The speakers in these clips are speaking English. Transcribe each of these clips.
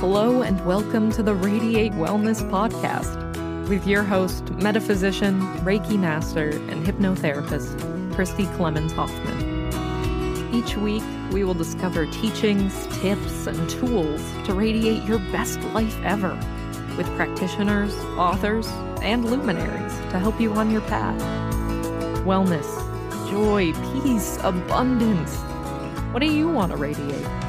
Hello and welcome to the Radiate Wellness Podcast with your host, metaphysician, Reiki master, and hypnotherapist, Christi Clemons Hoffman. Each week, we will discover teachings, tips, and tools to radiate your best life ever with practitioners, authors, and luminaries to help you on your path. Wellness, joy, peace, abundance. What do you want to radiate?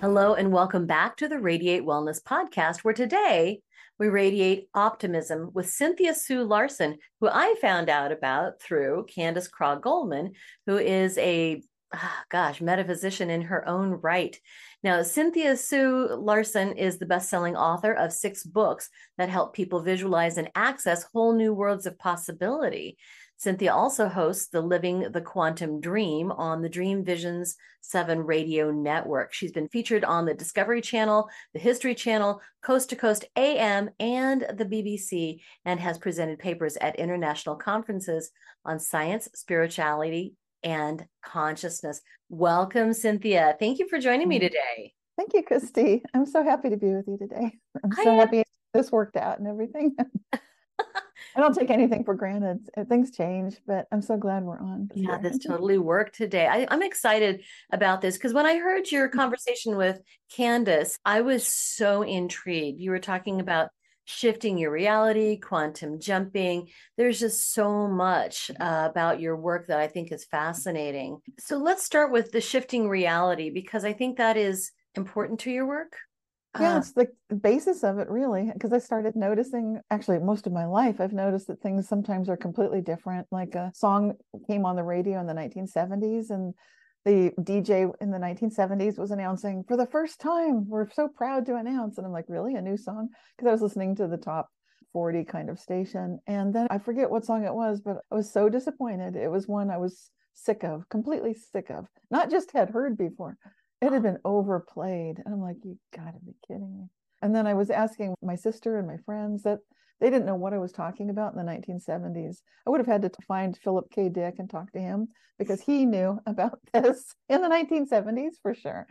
Hello, and welcome back to the Radiate Wellness Podcast, where today we radiate optimism with Cynthia Sue Larson, who I found out about through Candace Craw Goldman, who is a, ah, gosh, metaphysician in her own right. Now, Cynthia Sue Larson is the best selling author of six books that help people visualize and access whole new worlds of possibility. Cynthia also hosts the Living the Quantum Dream on the Dream Visions 7 radio network. She's been featured on the Discovery Channel, the History Channel, Coast to Coast AM, and the BBC, and has presented papers at international conferences on science, spirituality, and consciousness. Welcome, Cynthia. Thank you for joining me today. Thank you, Christi. I'm so happy to be with you today. I'm so happy this worked out and everything. I don't take anything for granted. Things change, but I'm so glad we're on. Yeah, this totally worked today. I, am excited about this because when I heard your Mm-hmm. conversation with Candace, I was so intrigued. You were talking about shifting your reality, quantum jumping. There's just so much uh, about your work that I think is fascinating. So let's start with the shifting reality because I think that is important to your work. Yeah, Uh, it's the basis of it, really. Because I started noticing, actually, most of my life, I've noticed that things sometimes are completely different. Like a song came on the radio in the 1970s, and the DJ in the 1970s was announcing for the first time, we're so proud to announce. And I'm like, really? A new song? Because I was listening to the top 40 kind of station. And then I forget what song it was, but I was so disappointed. It was one I was sick of, completely sick of, not just had heard before. It had oh. been overplayed. And I'm like, you gotta be kidding me. And then I was asking my sister and my friends that they didn't know what I was talking about in the 1970s. I would have had to find Philip K. Dick and talk to him because he knew about this in the 1970s for sure.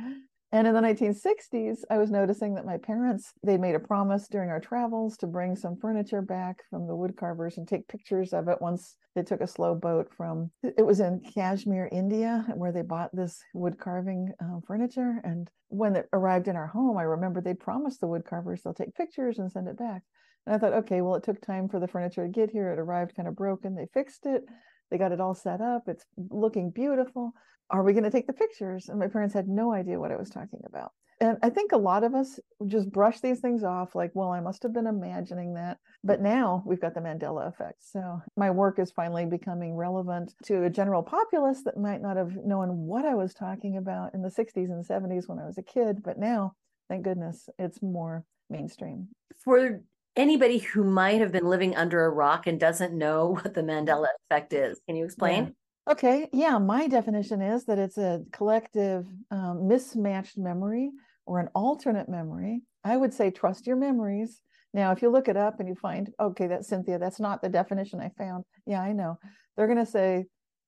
And in the 1960s, I was noticing that my parents, they made a promise during our travels to bring some furniture back from the wood carvers and take pictures of it once they took a slow boat from, it was in Kashmir, India, where they bought this wood carving um, furniture. And when it arrived in our home, I remember they promised the wood carvers they'll take pictures and send it back. And I thought, okay, well, it took time for the furniture to get here. It arrived kind of broken. They fixed it. They got it all set up. It's looking beautiful. Are we going to take the pictures? And my parents had no idea what I was talking about. And I think a lot of us just brush these things off like, well, I must have been imagining that. But now we've got the Mandela effect. So my work is finally becoming relevant to a general populace that might not have known what I was talking about in the 60s and 70s when I was a kid. But now, thank goodness, it's more mainstream. For anybody who might have been living under a rock and doesn't know what the Mandela effect is, can you explain? Yeah. Okay, yeah, my definition is that it's a collective um, mismatched memory or an alternate memory. I would say trust your memories. Now, if you look it up and you find, okay, that's Cynthia, that's not the definition I found. Yeah, I know. They're going to say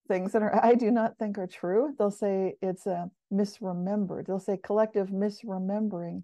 things that are I do not think are true. They'll say it's a misremembered. They'll say collective misremembering.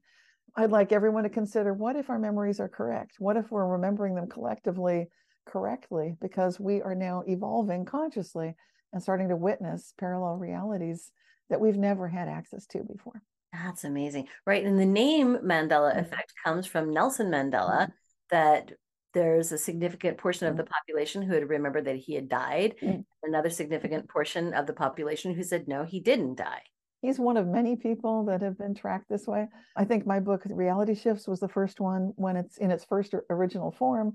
I'd like everyone to consider what if our memories are correct? What if we're remembering them collectively correctly? Because we are now evolving consciously and starting to witness parallel realities that we've never had access to before. That's amazing. Right. And the name Mandela mm-hmm. effect comes from Nelson Mandela, mm-hmm. that there's a significant portion of the mm-hmm. population who had remembered that he had died, mm-hmm. another significant portion of the population who said, no, he didn't die. He's one of many people that have been tracked this way. I think my book, Reality Shifts, was the first one when it's in its first original form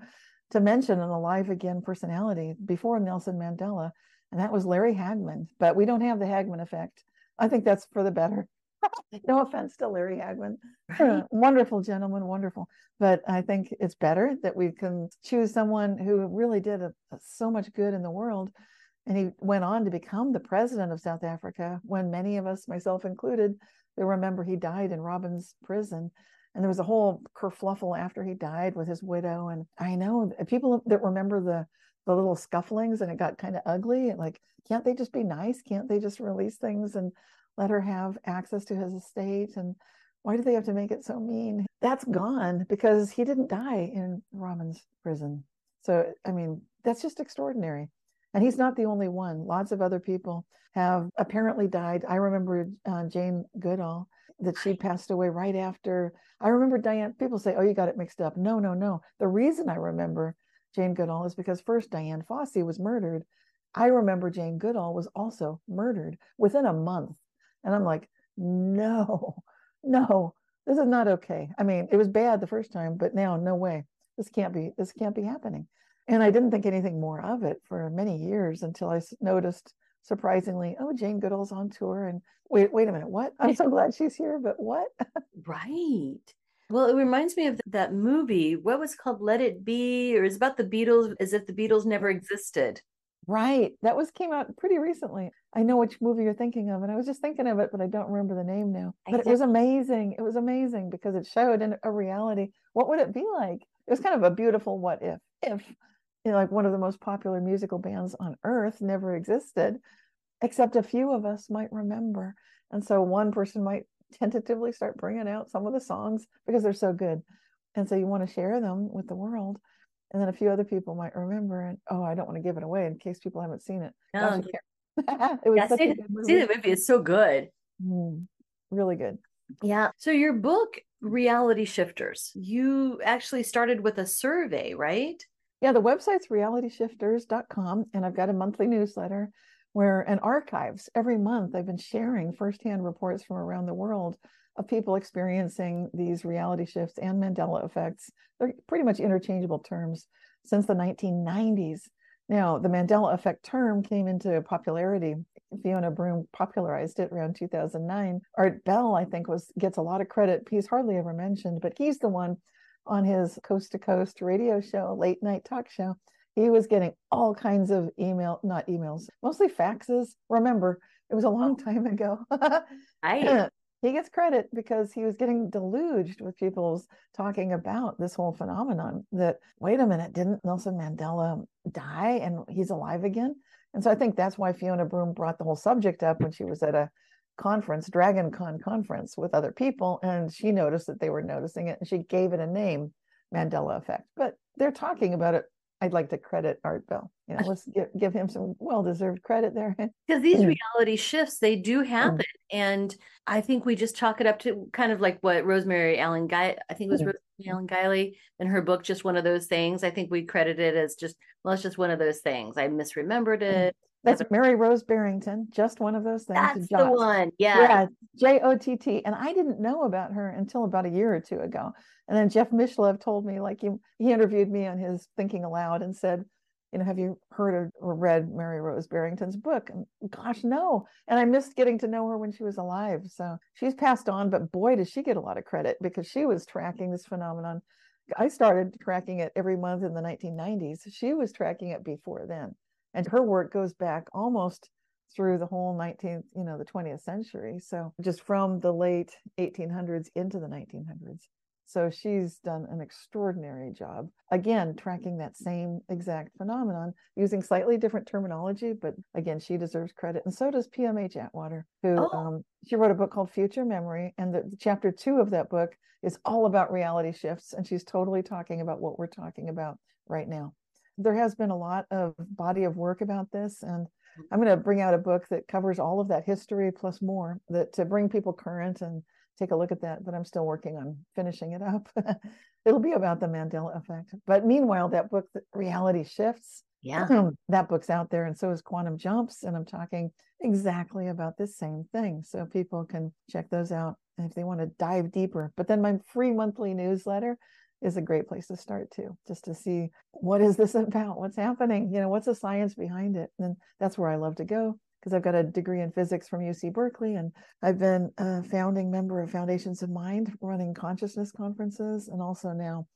to mention an alive again personality before Nelson Mandela, and that was Larry Hagman. But we don't have the Hagman effect. I think that's for the better. no offense to Larry Hagman. Right. Uh, wonderful gentleman, wonderful. But I think it's better that we can choose someone who really did a, a, so much good in the world. And he went on to become the president of South Africa when many of us, myself included, they remember he died in Robben's prison. And there was a whole kerfluffle after he died with his widow. And I know people that remember the the little scufflings and it got kind of ugly. Like, can't they just be nice? Can't they just release things and let her have access to his estate and why do they have to make it so mean that's gone because he didn't die in Robben's prison so i mean that's just extraordinary and he's not the only one. Lots of other people have apparently died. I remember uh, jane goodall that she passed away right after i remember diane people say oh you got it mixed up. No no no. The reason i remember jane goodall is because first Dian Fossey was murdered. I remember jane goodall was also murdered within a month. And I'm like, no, no, this is not okay. I mean, it was bad the first time, but now no way. This can't be, this can't be happening. And I didn't think anything more of it for many years until I noticed surprisingly, oh, Jane Goodall's on tour. And wait, wait a minute, what? I'm so glad she's here, but what? right. Well, it reminds me of that movie. What was called Let It Be, or is about the Beatles, as if the Beatles never existed. Right. That was came out pretty recently. I know which movie you're thinking of, and I was just thinking of it, but I don't remember the name now. But it was amazing. It was amazing because it showed in a reality what would it be like. It was kind of a beautiful what if. If you know, like one of the most popular musical bands on earth never existed, except a few of us might remember. And so one person might tentatively start bringing out some of the songs because they're so good. And so you want to share them with the world and then a few other people might remember and oh i don't want to give it away in case people haven't seen it no. it was yeah, see, a good movie. see the movie it's so good mm, really good yeah so your book reality shifters you actually started with a survey right yeah the website's realityshifters.com and i've got a monthly newsletter where and archives every month i've been sharing firsthand reports from around the world of people experiencing these reality shifts and Mandela effects. They're pretty much interchangeable terms since the 1990s. Now, the Mandela effect term came into popularity. Fiona Broome popularized it around 2009. Art Bell, I think, was gets a lot of credit. He's hardly ever mentioned, but he's the one on his coast to coast radio show, late night talk show. He was getting all kinds of email, not emails, mostly faxes. Remember, it was a long oh. time ago. I he gets credit because he was getting deluged with people's talking about this whole phenomenon that wait a minute didn't nelson mandela die and he's alive again and so i think that's why fiona broome brought the whole subject up when she was at a conference dragon con conference with other people and she noticed that they were noticing it and she gave it a name mandela effect but they're talking about it I'd like to credit Art Bell. You know, let's give, give him some well-deserved credit there. Because these mm. reality shifts, they do happen. Mm. And I think we just chalk it up to kind of like what Rosemary Ellen Guy, I think it was mm. Rosemary Ellen Guiley in her book, just one of those things. I think we credit it as just, well, it's just one of those things. I misremembered mm. That's Mary Rose Barrington, just one of those things. That's the one. Yeah. Yeah. J O T T. And I didn't know about her until about a year or two ago. And then Jeff Mishlove told me, like, he, he interviewed me on his Thinking Allowed and said, you know, have you heard or, or read Mary Rose Barrington's book? And gosh, no. And I missed getting to know her when she was alive. So she's passed on, but boy, does she get a lot of credit because she was tracking this phenomenon. I started tracking it every month in the 1990s. She was tracking it before then and her work goes back almost through the whole 19th you know the 20th century so just from the late 1800s into the 1900s So she's done an extraordinary job. Again, tracking that same exact phenomenon using slightly different terminology, but again, she deserves credit. And so does PMH Atwater, who oh. um, she wrote a book called Future Memory. And the, the chapter two of that book is all about reality shifts. And she's totally talking about what we're talking about right now. There has been a lot of body of work about this. And mm-hmm. I'm going to bring out a book that covers all of that history plus more that to bring people current and take a look at that, but I'm still working on finishing it up. It'll be about the Mandela effect. But meanwhile, that book, Reality Shifts, yeah, that book's out there, and so is Quantum Jumps, and I'm talking exactly about this same thing. So people can check those out if they want to dive deeper. But then my free monthly newsletter is a great place to start too, just to see what is this about, what's happening, you know, what's the science behind it, and that's where I love to go because I've got a degree in physics from UC Berkeley, and I've been a founding member of Foundations of Mind, running consciousness conferences, and also now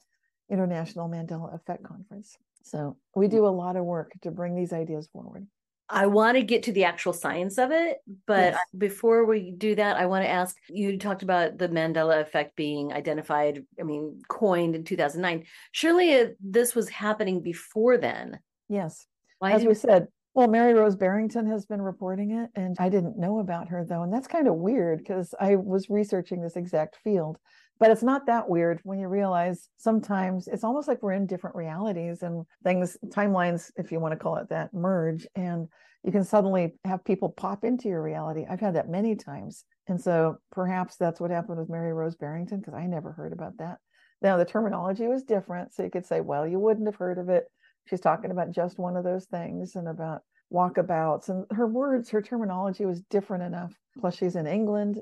International Mandela Effect Conference. So we mm. do a lot of work to bring these ideas forward. I want to get to the actual science of it, but yes. before we do that, I want to ask you talked about the Mandela effect being identified, I mean, coined in 2009. Surely this was happening before then. Yes. Why As we said, well, Mary Rose Barrington has been reporting it, and I didn't know about her though. And that's kind of weird because I was researching this exact field. But it's not that weird when you realize sometimes it's almost like we're in different realities and things, timelines, if you want to call it that, merge. And you can suddenly have people pop into your reality. I've had that many times. And so perhaps that's what happened with Mary Rose Barrington because I never heard about that. Now, the terminology was different. So you could say, well, you wouldn't have heard of it she's talking about just one of those things and about walkabouts and her words her terminology was different enough plus she's in england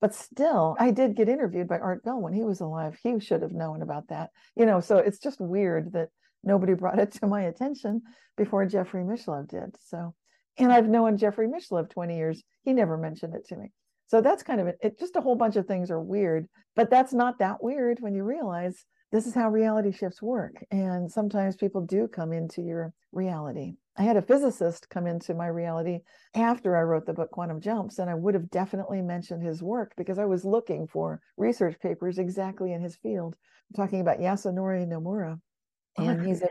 but still i did get interviewed by art bell when he was alive. He should have known about that you know so it's just weird that nobody brought it to my attention before jeffrey mishlove did so. And i've known jeffrey mishlove 20 years. He never mentioned it to me. So that's kind of it, it just a whole bunch of things are weird but that's not that weird when you realize this is how reality shifts work. And sometimes people do come into your reality. I had a physicist come into my reality after I wrote the book Quantum Jumps, and I would have definitely mentioned his work because I was looking for research papers exactly in his field. I'm talking about Yasunori Nomura. Oh, and he's a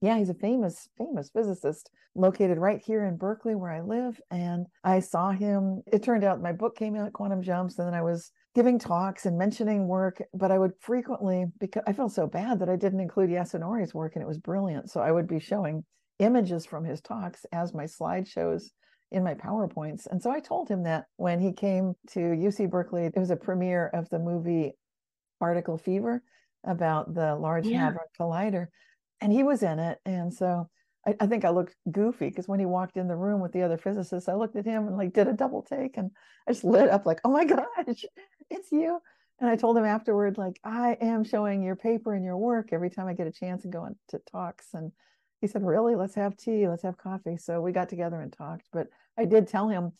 yeah, he's a famous, famous physicist located right here in Berkeley where I live. And I saw him. It turned out my book came out, Quantum Jumps, and then I was giving talks and mentioning work, but I would frequently, because I felt so bad that I didn't include Yasunori's work and it was brilliant. So I would be showing images from his talks as my slideshows in my PowerPoints. And so I told him that when he came to UC Berkeley, it was a premiere of the movie Particle Fever about the Large yeah. Hadron Collider and he was in it. And so I, I think I looked goofy because when he walked in the room with the other physicists, I looked at him and like did a double take and I just lit up like, oh my gosh, it's you. And I told him afterward, like, I am showing your paper and your work every time I get a chance and go to talks. And he said, Really? Let's have tea, let's have coffee. So we got together and talked. But I did tell him,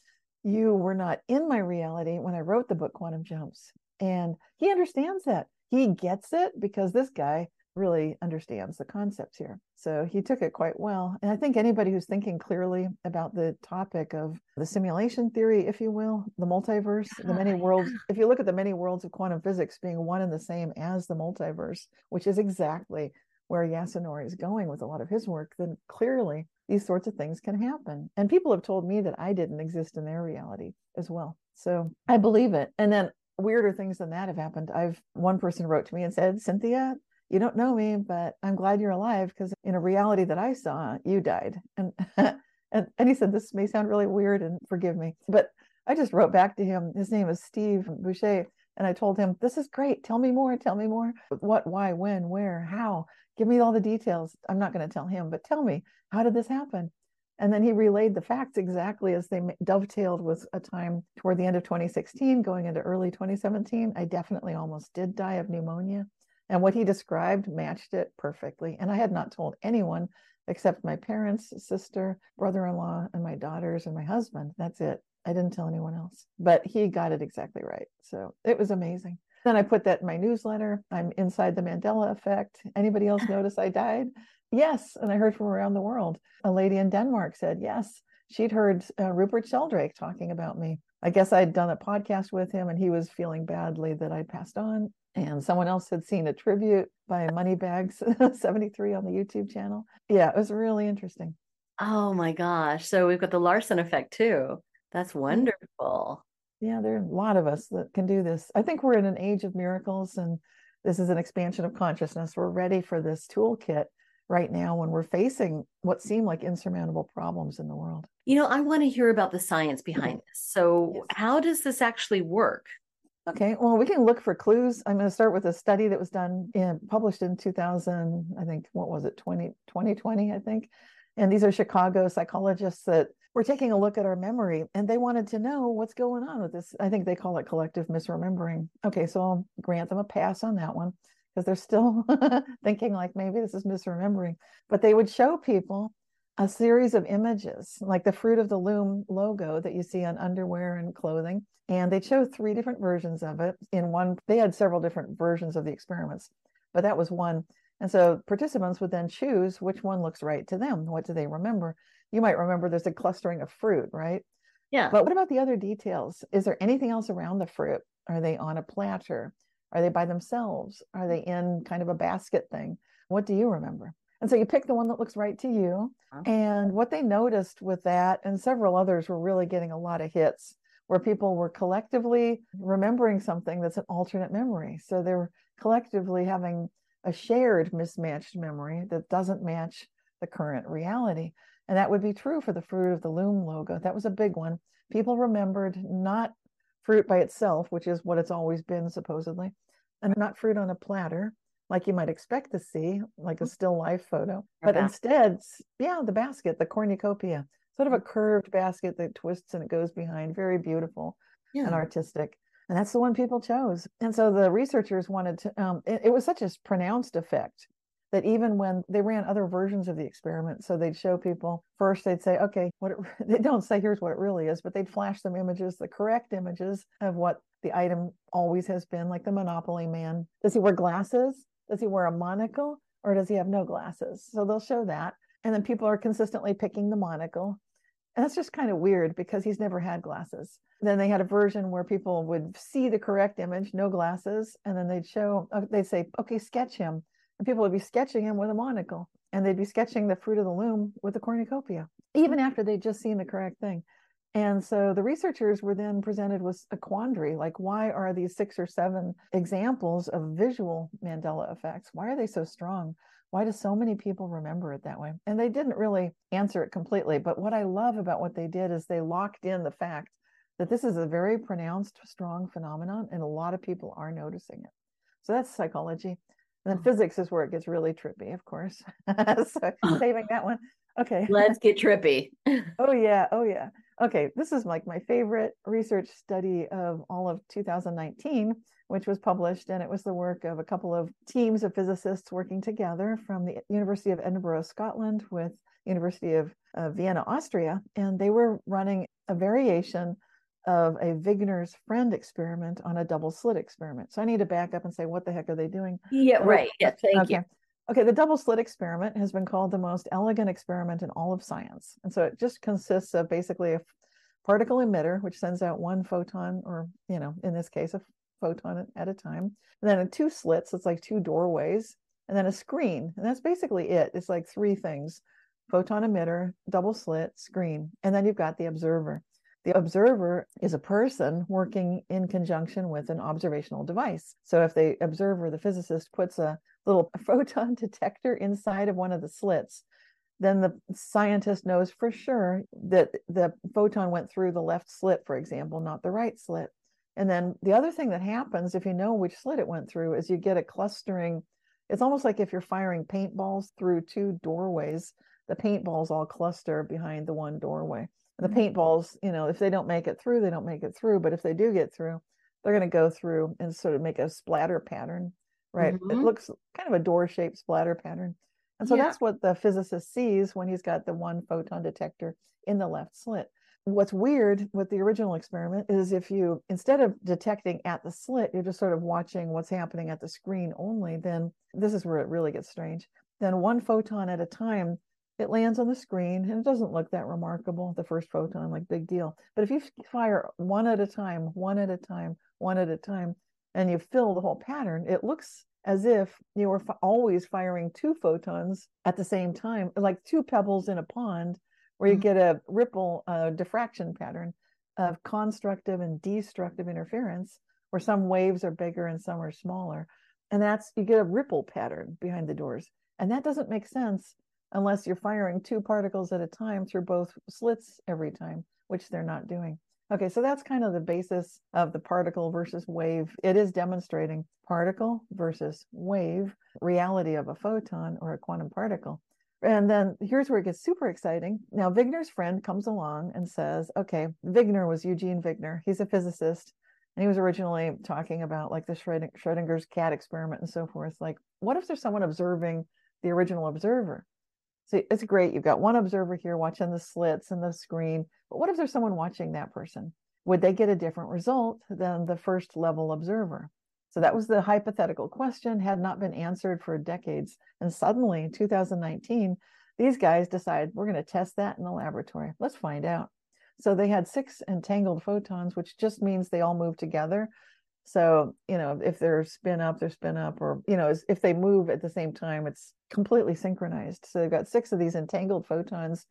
You were not in my reality when I wrote the book Quantum Jumps. And he understands that. He gets it because this guy really understands the concepts here. So he took it quite well. And I think anybody who's thinking clearly about the topic of the simulation theory, if you will, the multiverse, the many worlds, if you look at the many worlds of quantum physics being one and the same as the multiverse, which is exactly where Yasunori is going with a lot of his work, then clearly these sorts of things can happen. And people have told me that I didn't exist in their reality as well. So I believe it. And then weirder things than that have happened. I've one person wrote to me and said, Cynthia, you don't know me, but I'm glad you're alive because in a reality that I saw, you died. And and, and he said, This may sound really weird and forgive me. But I just wrote back to him. His name is Steve Boucher. And I told him, This is great. Tell me more. Tell me more. What, why, when, where, how? Give me all the details. I'm not going to tell him, but tell me, how did this happen? And then he relayed the facts exactly as they dovetailed with a time toward the end of 2016, going into early 2017. I definitely almost did die of pneumonia. And what he described matched it perfectly. And I had not told anyone except my parents, sister, brother in law, and my daughters and my husband. That's it. I didn't tell anyone else, but he got it exactly right. So it was amazing. Then I put that in my newsletter. I'm inside the Mandela effect. Anybody else notice I died? Yes. And I heard from around the world. A lady in Denmark said, yes, she'd heard uh, Rupert Sheldrake talking about me. I guess I'd done a podcast with him and he was feeling badly that I'd passed on. And someone else had seen a tribute by Moneybags 73 on the YouTube channel. Yeah, it was really interesting. Oh my gosh. So we've got the Larson effect too. That's wonderful. Yeah, there are a lot of us that can do this. I think we're in an age of miracles and this is an expansion of consciousness. We're ready for this toolkit right now when we're facing what seem like insurmountable problems in the world. You know, I want to hear about the science behind mm-hmm. this. So, yes. how does this actually work? Okay, well, we can look for clues. I'm going to start with a study that was done published in 2000, I think, what was it, 20, 2020, I think. And these are Chicago psychologists that were taking a look at our memory and they wanted to know what's going on with this. I think they call it collective misremembering. Okay, so I'll grant them a pass on that one because they're still thinking like maybe this is misremembering. But they would show people a series of images, like the Fruit of the Loom logo that you see on underwear and clothing. And they show three different versions of it. In one, they had several different versions of the experiments, but that was one. And so participants would then choose which one looks right to them. What do they remember? You might remember there's a clustering of fruit, right? Yeah. But what about the other details? Is there anything else around the fruit? Are they on a platter? Are they by themselves? Are they in kind of a basket thing? What do you remember? And so you pick the one that looks right to you. Uh-huh. And what they noticed with that, and several others were really getting a lot of hits, where people were collectively remembering something that's an alternate memory. So they're collectively having a shared mismatched memory that doesn't match the current reality. And that would be true for the Fruit of the Loom logo. That was a big one. People remembered not fruit by itself, which is what it's always been supposedly, and not fruit on a platter like you might expect to see, like a still life photo, but instead, yeah, the basket, the cornucopia, sort of a curved basket that twists and it goes behind, very beautiful yeah. and artistic. And that's the one people chose. And so the researchers wanted to, um, it, it was such a pronounced effect that even when they ran other versions of the experiment, so they'd show people first, they'd say, okay, what it, they don't say here's what it really is, but they'd flash them images, the correct images of what the item always has been, like the Monopoly man. Does he wear glasses? Does he wear a monocle or does he have no glasses? So they'll show that. And then people are consistently picking the monocle. And that's just kind of weird because he's never had glasses. Then they had a version where people would see the correct image, no glasses, and then they'd show, uh, they'd say, okay, sketch him and people would be sketching him with a monocle and they'd be sketching the fruit of the loom with the cornucopia, even after they'd just seen the correct thing. And so the researchers were then presented with a quandary like, why are these six or seven examples of visual Mandela effects? Why are they so strong? Why do so many people remember it that way? And they didn't really answer it completely. But what I love about what they did is they locked in the fact that this is a very pronounced, strong phenomenon, and a lot of people are noticing it. So that's psychology. And then mm. physics is where it gets really trippy, of course. so saving that one. Okay. Let's get trippy. oh yeah. Oh yeah. Okay. This is like my favorite research study of all of 2019, which was published, and it was the work of a couple of teams of physicists working together from the University of Edinburgh, Scotland, with University of uh, Vienna, Austria, and they were running a variation of a Wigner's friend experiment on a double slit experiment. So I need to back up and say, what the heck are they doing? Yeah, right. Yeah, thank okay. you. Okay, the double slit experiment has been called the most elegant experiment in all of science. And so it just consists of basically a particle emitter, which sends out one photon, or, you know, in this case, a photon at a time. And then two slits, it's like two doorways, and then a screen. And that's basically it. It's like three things photon emitter, double slit, screen. And then you've got the observer. The observer is a person working in conjunction with an observational device. So if the observer, the physicist, puts a little photon detector inside of one of the slits, then the scientist knows for sure that the photon went through the left slit, for example, not the right slit. And then the other thing that happens if you know which slit it went through is you get a clustering. It's almost like if you're firing paintballs through two doorways, the paintballs all cluster behind the one doorway the paintballs, you know, if they don't make it through, they don't make it through. But if they do get through, they're going to go through and sort of make a splatter pattern, right? Mm-hmm. It looks kind of a door shaped splatter pattern. And so yeah. that's what the physicist sees when he's got the one photon detector in the left slit. What's weird with the original experiment is if you, instead of detecting at the slit, you're just sort of watching what's happening at the screen only, then this is where it really gets strange. Then one photon at a time, it lands on the screen and it doesn't look that remarkable the first photon like big deal. But if you fire one at a time one at a time one at a time and you fill the whole pattern it looks as if you were f- always firing two photons at the same time like two pebbles in a pond where you mm-hmm. get a ripple uh, diffraction pattern of constructive and destructive interference where some waves are bigger and some are smaller. And that's you get a ripple pattern behind the doors. And that doesn't make sense unless you're firing two particles at a time through both slits every time, which they're not doing. Okay, so that's kind of the basis of the particle versus wave. It is demonstrating particle versus wave reality of a photon or a quantum particle. And then here's where it gets super exciting. Now, Wigner's friend comes along and says, okay, Wigner was Eugene Wigner. He's a physicist. And he was originally talking about like the Schrodinger's cat experiment and so forth. Like, what if there's someone observing the original observer? So it's great. You've got one observer here watching the slits in the screen. But what if there's someone watching that person? Would they get a different result than the first level observer? So that was the hypothetical question, had not been answered for decades. And suddenly in 2019, these guys decide we're going to test that in the laboratory. Let's find out. So they had six entangled photons, which just means they all move together. So, you know, if they're spin up, they're spin up, or, you know, if they move at the same time, it's completely synchronized. So they've got six of these entangled photons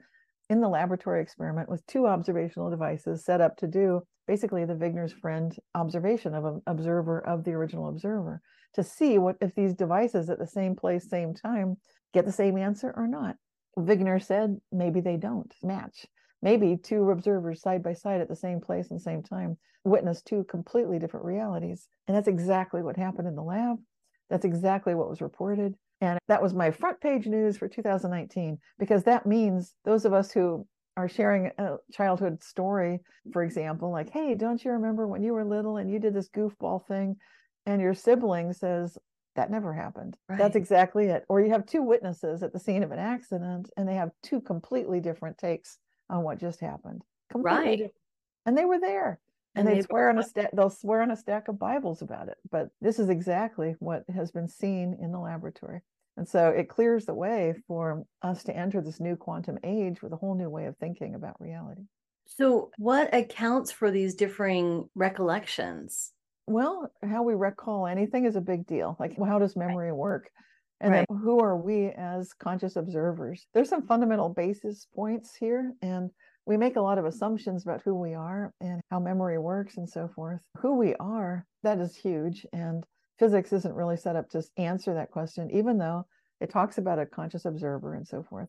in the laboratory experiment with two observational devices set up to do basically the Wigner's friend observation of an observer of the original observer to see what if these devices at the same place, same time get the same answer or not. Wigner said maybe they don't match maybe two observers side by side at the same place and same time witness two completely different realities. And that's exactly what happened in the lab. That's exactly what was reported. And that was my front page news for 2019, because that means those of us who are sharing a childhood story, for example, like, hey, don't you remember when you were little and you did this goofball thing? And your sibling says, that never happened. Right. That's exactly it. Or you have two witnesses at the scene of an accident and they have two completely different takes on what just happened. Completely right. Different. And they were there. And, and they swear on a stack they'll swear on a stack of Bibles about it. But this is exactly what has been seen in the laboratory. And so it clears the way for us to enter this new quantum age with a whole new way of thinking about reality. So, what accounts for these differing recollections? Well, how we recall anything is a big deal. Like, how does memory work? And right. then who are we as conscious observers? There's some fundamental basis points here, and we make a lot of assumptions about who we are and how memory works and so forth. Who we are, that is huge. And physics isn't really set up to answer that question, even though it talks about a conscious observer and so forth.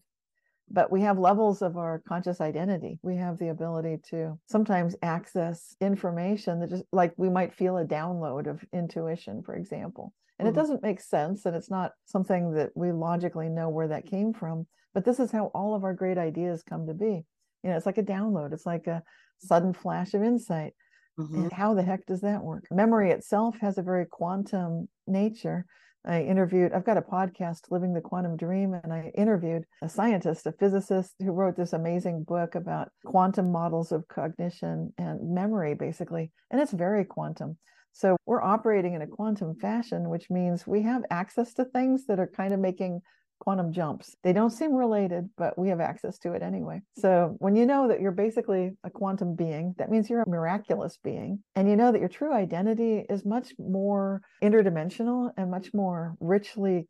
But we have levels of our conscious identity. We have the ability to sometimes access information that just like we might feel a download of intuition, for example and mm-hmm. it doesn't make sense. And it's not something that we logically know where that came from. But this is how all of our great ideas come to be. You know, it's like a download, it's like a sudden flash of insight. Mm-hmm. And how the heck does that work? Memory itself has a very quantum nature. I interviewed, I've got a podcast, Living the Quantum Dream, and I interviewed a scientist, a physicist who wrote this amazing book about quantum models of cognition and memory, basically. And it's very quantum. So we're operating in a quantum fashion, which means we have access to things that are kind of making quantum jumps. They don't seem related, but we have access to it anyway. So when you know that you're basically a quantum being, that means you're a miraculous being. And you know that your true identity is much more interdimensional and much more richly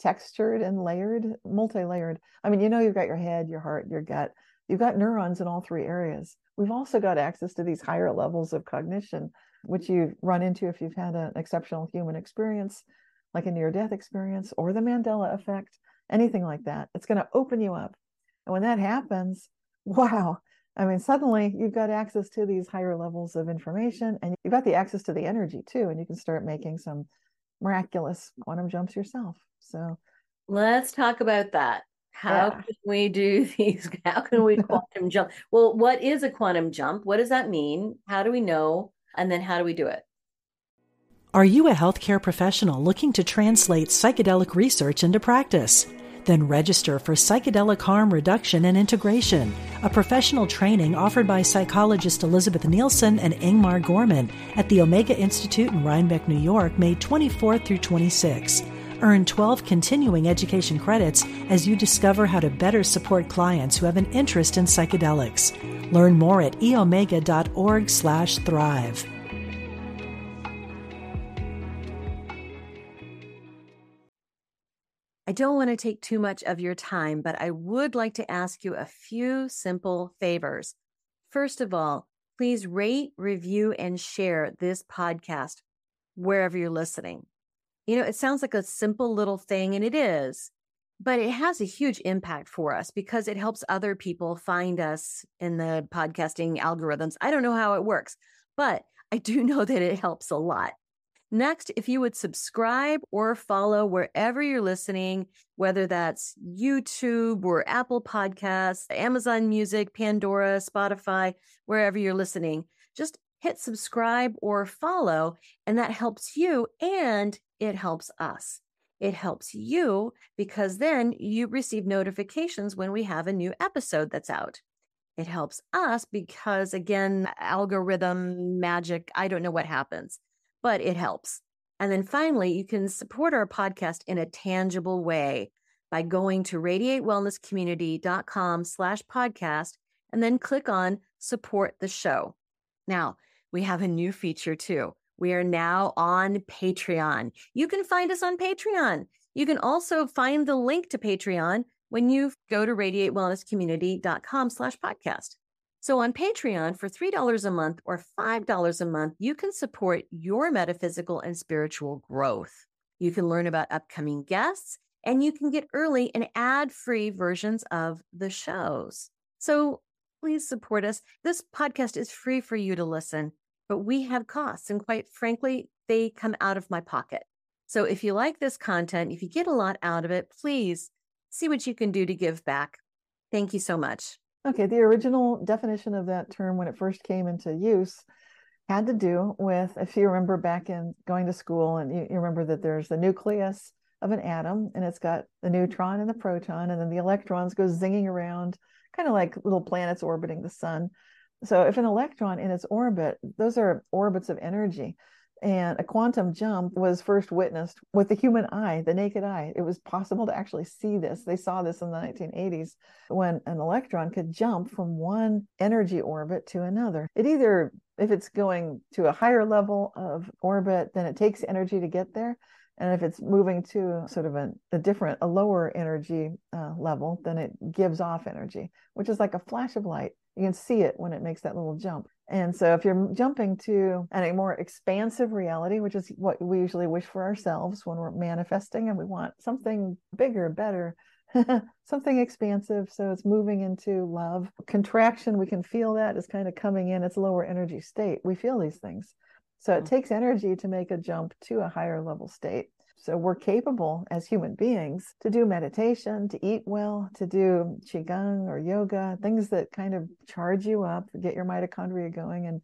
textured and layered, multi layered. I mean, you know, you've got your head, your heart, your gut. You've got neurons in all three areas. We've also got access to these higher levels of cognition which you run into if you've had an exceptional human experience, like a near death experience or the Mandela effect, anything like that. It's going to open you up. And when that happens, wow. I mean, suddenly you've got access to these higher levels of information and you've got the access to the energy too. And you can start making some miraculous quantum jumps yourself. So let's talk about that. How yeah. can we do these? How can we quantum jump? Well, what is a quantum jump? What does that mean? How do we know and then how do we do it? Are you a healthcare professional looking to translate psychedelic research into practice? Then register for Psychedelic Harm Reduction and Integration, a professional training offered by psychologist Elizabeth Nielson and Ingmar Gorman at the Omega Institute in Rhinebeck, New York, May 24th through 26. Earn 12 continuing education credits as you discover how to better support clients who have an interest in psychedelics. Learn more at eomega.org/thrive. I don't want to take too much of your time, but I would like to ask you a few simple favors. First of all, please rate, review, and share this podcast wherever you're listening. You know, it sounds like a simple little thing, and it is, but it has a huge impact for us because it helps other people find us in the podcasting algorithms. I don't know how it works, but I do know that it helps a lot. Next, if you would subscribe or follow wherever you're listening, whether that's YouTube or Apple Podcasts, Amazon Music, Pandora, Spotify, wherever you're listening, just hit subscribe or follow, and that helps you and it helps us. It helps you because then you receive notifications when we have a new episode that's out. It helps us because, again, algorithm magic, I don't know what happens but it helps. And then finally, you can support our podcast in a tangible way by going to radiatewellnesscommunity.com slash podcast and then click on support the show. Now, we have a new feature too. We are now on Patreon. You can find us on Patreon. You can also find the link to Patreon when you go to radiatewellnesscommunity.com slash podcast. So on Patreon, for $3 a month or $5 a month, you can support your metaphysical and spiritual growth. You can learn about upcoming guests and you can get early and ad free versions of the shows. So please support us. This podcast is free for you to listen, but we have costs. And quite frankly, they come out of my pocket. So if you like this content, if you get a lot out of it, please see what you can do to give back. Thank you so much. Okay, the original definition of that term when it first came into use had to do with, if you remember back in going to school, and you, you, remember that there's the nucleus of an atom, and it's got the neutron and the proton, and then the electrons go zinging around, kind of like little planets orbiting the sun. So if an electron in its orbit, those are orbits of energy. And a quantum jump was first witnessed with the human eye, the naked eye. It was possible to actually see this. They saw this in the 1980s when an electron could jump from one energy orbit to another. It either, if it's going to a higher level of orbit, then it takes energy to get there. And if it's moving to sort of a, a different, a lower energy uh, level, then it gives off energy, which is like a flash of light. You can see it when it makes that little jump. And so, if you're jumping to a more expansive reality, which is what we usually wish for ourselves when we're manifesting and we want something bigger, better, something expansive. So, it's moving into love. Contraction, we can feel that is kind of coming in, it's lower energy state. We feel these things. So, it mm. takes energy to make a jump to a higher level state. So we're capable as human beings to do meditation, to eat well, to do qigong or yoga, things that kind of charge you up, get your mitochondria going and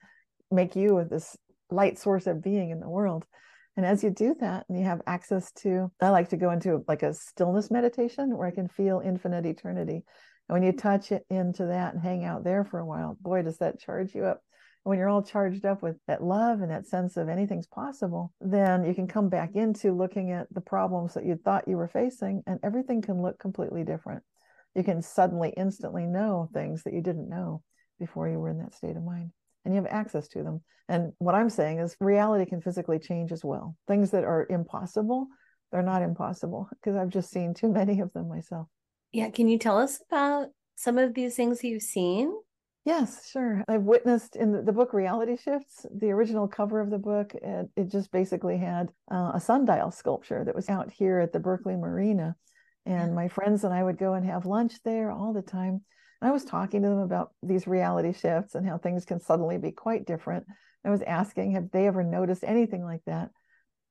make you this light source of being in the world. And as you do that, and you have access to, I like to go into like a stillness meditation where I can feel infinite eternity. And when you touch it into that and hang out there for a while, boy, does that charge you up when you're all charged up with that love and that sense of anything's possible, then you can come back mm-hmm. into looking at the problems that you thought you were facing, and everything can look completely different. You can suddenly, instantly know things that you didn't know before you were in that state of mind, and you have access to them. And what I'm saying is, reality can physically change as well. Things that are impossible, they're not impossible because I've just seen too many of them myself. Yeah. Can you tell us about some of these things you've seen? Yes, sure. I've witnessed in the, book Reality Shifts, the original cover of the book, it, it just basically had uh, a sundial sculpture that was out here at the Berkeley Marina. And my friends and I would go and have lunch there all the time. I was talking to them about these reality shifts and how things can suddenly be quite different. I was asking, have they ever noticed anything like that?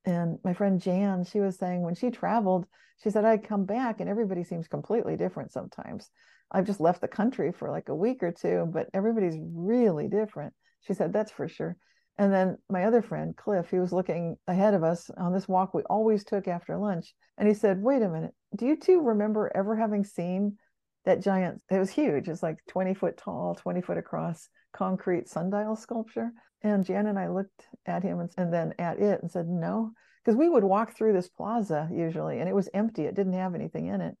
And my friend Jan, she was saying when she traveled, she said, I'd come back and everybody seems completely different sometimes. I've just left the country for like a week or two, but everybody's really different. She said, That's for sure. And then my other friend, Cliff, he was looking ahead of us on this walk we always took after lunch. And he said, Wait a minute, do you two remember ever having seen that giant? It was huge. It's like 20 foot tall, 20 foot across concrete sundial sculpture. And Jan and I looked at him and, and then at it and said, no, because we would walk through this plaza usually and it was empty. It didn't have anything in it.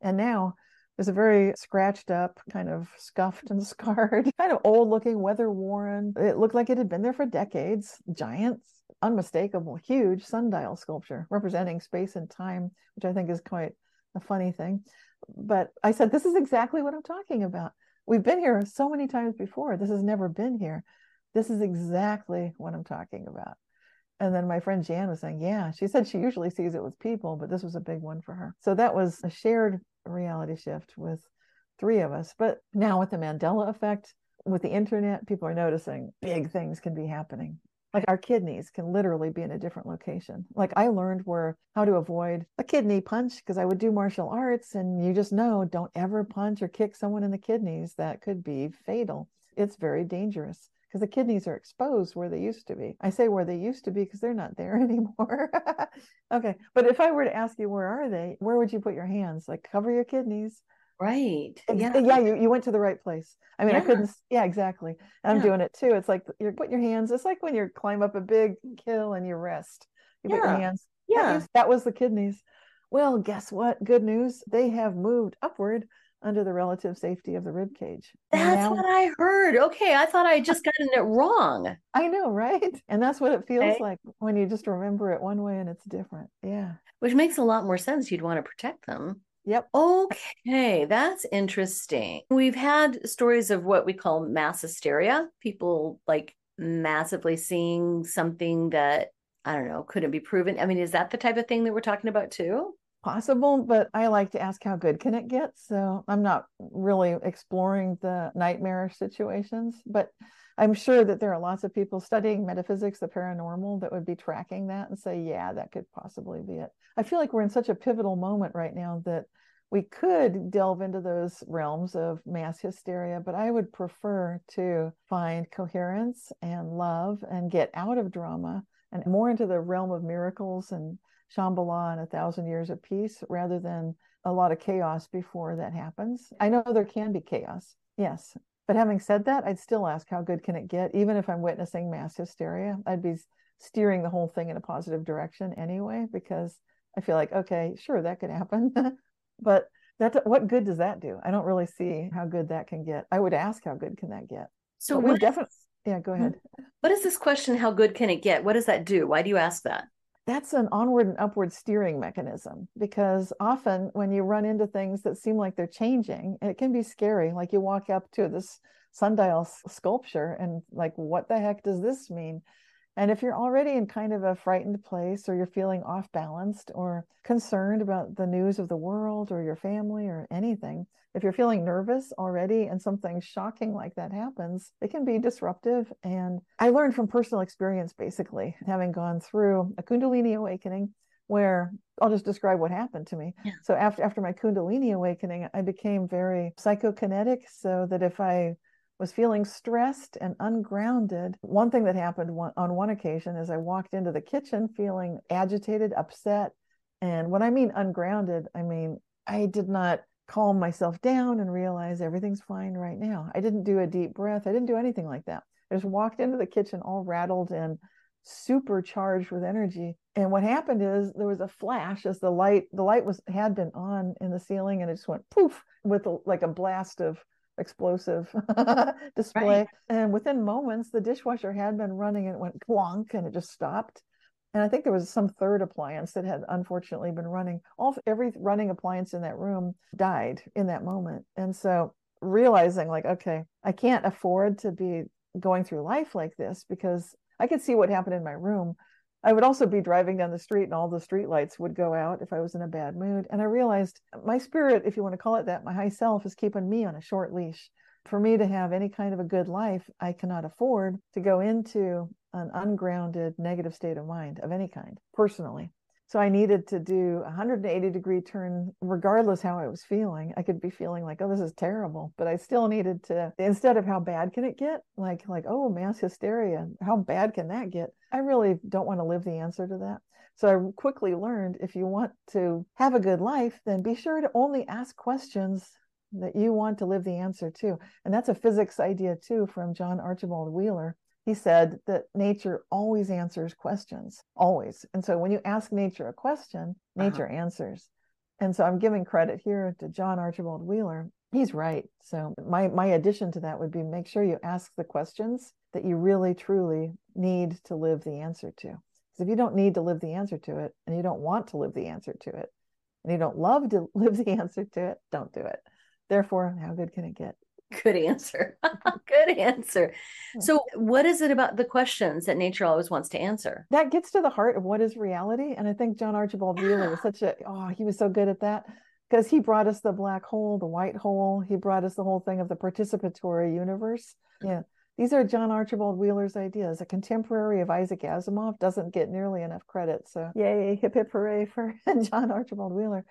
And now there's a very scratched up, kind of scuffed and scarred, kind of old looking, weather worn. It looked like it had been there for decades. Giant, unmistakable, huge sundial sculpture representing space and time, which I think is quite a funny thing. But I said, This is exactly what I'm talking about. We've been here so many times before. This has never been here. This is exactly what I'm talking about. And then my friend Jan was saying, Yeah, she said she usually sees it with people, but this was a big one for her. So that was a shared reality shift with three of us. But now with the Mandela effect, with the internet, people are noticing big things can be happening. Like our kidneys can literally be in a different location. Like I learned where how to avoid a kidney punch because I would do martial arts and you just know don't ever punch or kick someone in the kidneys. That could be fatal. It's very dangerous because the kidneys are exposed where they used to be. I say where they used to be because they're not there anymore. okay. But if I were to ask you, where are they? Where would you put your hands? Like cover your kidneys. Right. Yeah. Yeah. You, you went to the right place. I mean, yeah. I couldn't. Yeah, exactly. I'm yeah. doing it too. It's like you put your hands, it's like when you climb up a big hill and you rest. You yeah. put your hands. Yeah. That was the kidneys. Well, guess what? Good news. They have moved upward under the relative safety of the rib cage. That's now, what I heard. Okay, I thought I just gotten it wrong. I know, right? And that's what it feels okay. like when you just remember it one way and it's different. Yeah. Which makes a lot more sense. You'd want to protect them. Yep. Okay, that's interesting. We've had stories of what we call mass hysteria, people like massively seeing something that I don't know, couldn't be proven. I mean, is that the type of thing that we're talking about too? possible, but I like to ask how good can it get? So I'm not really exploring the nightmare situations, but I'm sure that there are lots of people studying metaphysics, the paranormal, that would be tracking that and say, yeah, that could possibly be it. I feel like we're in such a pivotal moment right now that we could delve into those realms of mass hysteria, but I would prefer to find coherence and love and get out of drama and more into the realm of miracles and Shambhala and a thousand years of peace rather than a lot of chaos before that happens. I know there can be chaos, yes. But having said that, I'd still ask how good can it get? Even if I'm witnessing mass hysteria, I'd be steering the whole thing in a positive direction anyway, because I feel like, okay, sure, that could happen. but that what good does that do? I don't really see how good that can get. I would ask how good can that get? So we definitely yeah, go ahead. Hmm? What is this question? How good can it get? What does that do? Why do you ask that? That's an onward and upward steering mechanism because often when you run into things that seem like they're changing it can be scary. Like you walk up to this sundial sculpture and like what the heck does this mean and if you're already in kind of a frightened place or you're feeling off balanced or concerned about the news of the world or your family or anything, if you're feeling nervous already and something shocking like that happens, it can be disruptive. And I learned from personal experience, basically, having gone through a Kundalini awakening where I'll just describe what happened to me. Yeah. So after after my Kundalini awakening, I became very psychokinetic so that if I was feeling stressed and ungrounded. One thing that happened one, on one occasion is I walked into the kitchen feeling agitated, upset. And when I mean ungrounded, I mean I did not calm myself down and realize everything's fine right now. I didn't do a deep breath. I didn't do anything like that. I just walked into the kitchen all rattled and supercharged with energy. And what happened is there was a flash as the light the light was had been on in the ceiling and it just went poof with a, like a blast of explosive display. Right. And within moments, the dishwasher had been running and it went clunk and it just stopped. And I think there was some third appliance that had unfortunately been running. All every running appliance in that room died in that moment. And so realizing like, okay, I can't afford to be going through life like this because I could see what happened in my room. I would also be driving down the street and all the street lights would go out if I was in a bad mood. And I realized my spirit, if you want to call it that, my high self is keeping me on a short leash. For me to have any kind of a good life, I cannot afford to go into an ungrounded negative state of mind of any kind, personally. So I needed to do a 180 degree turn, regardless how I was feeling. I could be feeling like, oh, this is terrible, but I still needed to, instead of how bad can it get, like, like, oh, mass hysteria, how bad can that get? I really don't want to live the answer to that. So I quickly learned if you want to have a good life, then be sure to only ask questions that you want to live the answer to. And that's a physics idea too from John Archibald Wheeler he said that nature always answers questions, always. And so when you ask nature a question, nature uh-huh. answers. And so I'm giving credit here to John Archibald Wheeler. He's right. So my my addition to that would be make sure you ask the questions that you really truly need to live the answer to. Because if you don't need to live the answer to it and you don't want to live the answer to it and you don't love to live the answer to it, don't do it. Therefore, how good can it get? Good answer. Good answer. So, what is it about the questions that nature always wants to answer? That gets to the heart of what is reality. And I think John Archibald Wheeler was such a, oh, he was so good at that because he brought us the black hole, the white hole. He brought us the whole thing of the participatory universe. Yeah. These are John Archibald Wheeler's ideas. A contemporary of Isaac Asimov doesn't get nearly enough credit. So, yay, hip hip hooray for John Archibald Wheeler.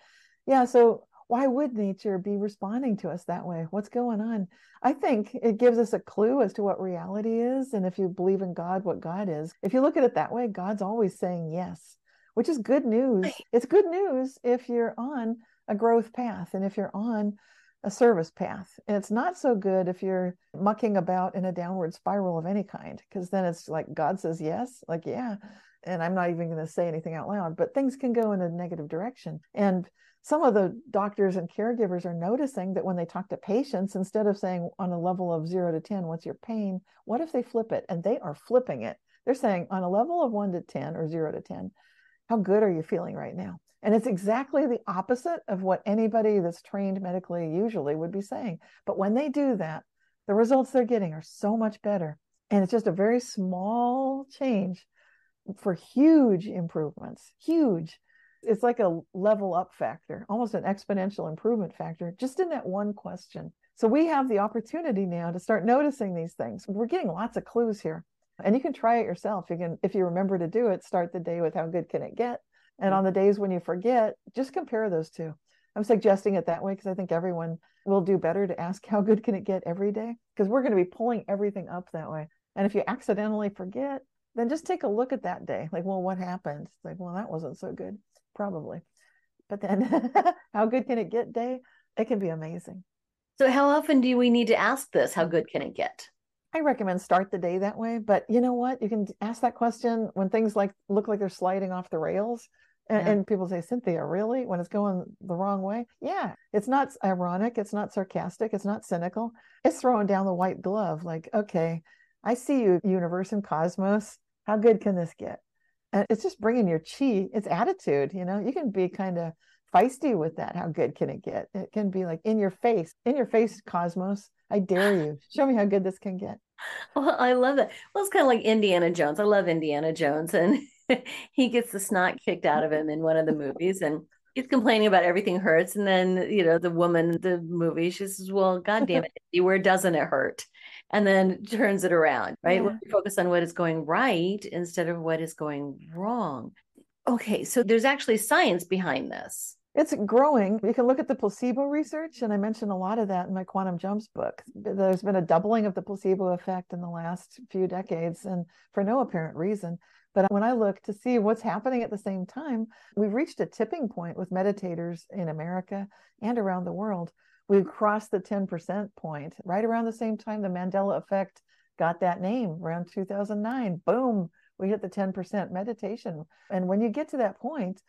Yeah. So, why would nature be responding to us that way? What's going on? I think it gives us a clue as to what reality is. And if you believe in God, what God is. If you look at it that way, God's always saying yes, which is good news. It's good news if you're on a growth path and if you're on a service path. And it's not so good if you're mucking about in a downward spiral of any kind, because then it's like God says yes, like, yeah. And I'm not even going to say anything out loud, but things can go in a negative direction. And some of the doctors and caregivers are noticing that when they talk to patients, instead of saying on a level of zero to 10, what's your pain? What if they flip it? And they are flipping it. They're saying on a level of one to 10 or zero to 10, how good are you feeling right now? And it's exactly the opposite of what anybody that's trained medically usually would be saying. But when they do that, the results they're getting are so much better. And it's just a very small change for huge improvements, huge it's like a level up factor, almost an exponential improvement factor, just in that one question. So we have the opportunity now to start noticing these things. We're getting lots of clues here. And you can try it yourself. You can, if you remember to do it, start the day with how good can it get? And on the days when you forget, just compare those two. I'm suggesting it that way because I think everyone will do better to ask how good can it get every day? Because we're going to be pulling everything up that way. And if you accidentally forget, then just take a look at that day. Like, well, what happened? It's like, well, that wasn't so good probably. But then, how good can it get day? It can be amazing. So, how often do we need to ask this? How good can it get? I recommend start the day that way. But you know what? You can ask that question when things like look like they're sliding off the rails. And, yeah. and, people say, Cynthia, really? When it's going the wrong way? Yeah, it's not ironic. It's not sarcastic. It's not cynical. It's throwing down the white glove like, okay, I see you, universe and cosmos. How good can this get? And it's just bringing your chi it's attitude you know you can be kind of feisty with that how good can it get? It can be like in your face in your face cosmos i dare you. Show me how good this can get. Well i love that well it's kind of like indiana jones. I love indiana jones and he gets the snot kicked out of him in one of the movies and he's complaining about everything hurts and then you know the woman the movie she says well god damn it where doesn't it hurt and then turns it around, right? Yeah. We focus on what is going right instead of what is going wrong. Okay, so there's actually science behind this. It's growing. You can look at the placebo research, and I mentioned a lot of that in my Quantum Jumps book. There's been a doubling of the placebo effect in the last few decades, and for no apparent reason. But when I look to see what's happening at the same time, we've reached a tipping point with meditators in America and around the world we crossed the 10% point right around the same time the Mandela effect got that name around 2009. Boom, we hit the 10% meditation. And when you get to that point,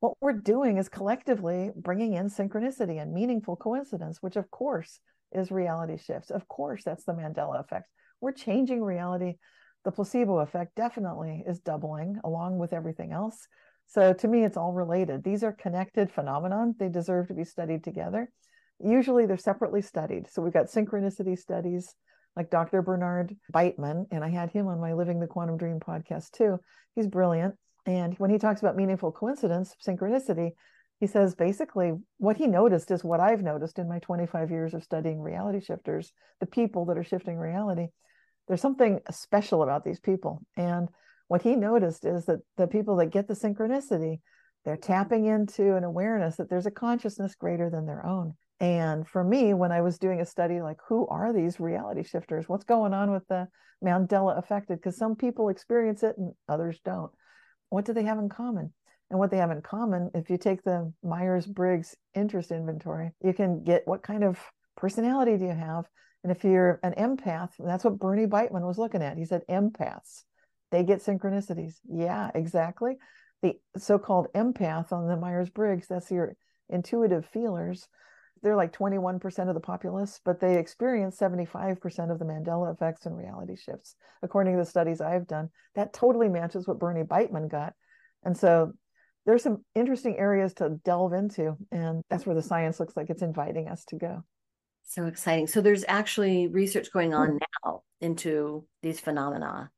what we're doing is collectively bringing in synchronicity and meaningful coincidence, which of course is reality shifts. Of course, that's the Mandela effect. We're changing reality. The placebo effect definitely is doubling along with everything else. So to me, it's all related. These are connected phenomenon. They deserve to be studied together. Usually they're separately studied. So we've got synchronicity studies like Dr. Bernard Beitman, and I had him on my Living the Quantum Dream podcast too. He's brilliant. And when he talks about meaningful coincidence, synchronicity, he says basically what he noticed is what I've noticed in my 25 years of studying reality shifters, the people that are shifting reality. There's something special about these people. And what he noticed is that the people that get the synchronicity, they're tapping into an awareness that there's a consciousness greater than their own. And for me, when I was doing a study like who are these reality shifters? What's going on with the Mandela affected? Because some people experience it and others don't. What do they have in common? And what they have in common, if you take the Myers Briggs interest inventory, you can get what kind of personality do you have? And if you're an empath, that's what Bernie Beitman was looking at. He said empaths, they get synchronicities. Yeah, exactly. The so called empath on the Myers Briggs, that's your intuitive feelers. They're like 21% of the populace, but they experience 75% of the Mandela effects and reality shifts, according to the studies I've done. That totally matches what Bernie Beitman got. And so there's some interesting areas to delve into, and that's where the science looks like it's inviting us to go. So exciting. So there's actually research going on mm. now into these phenomena.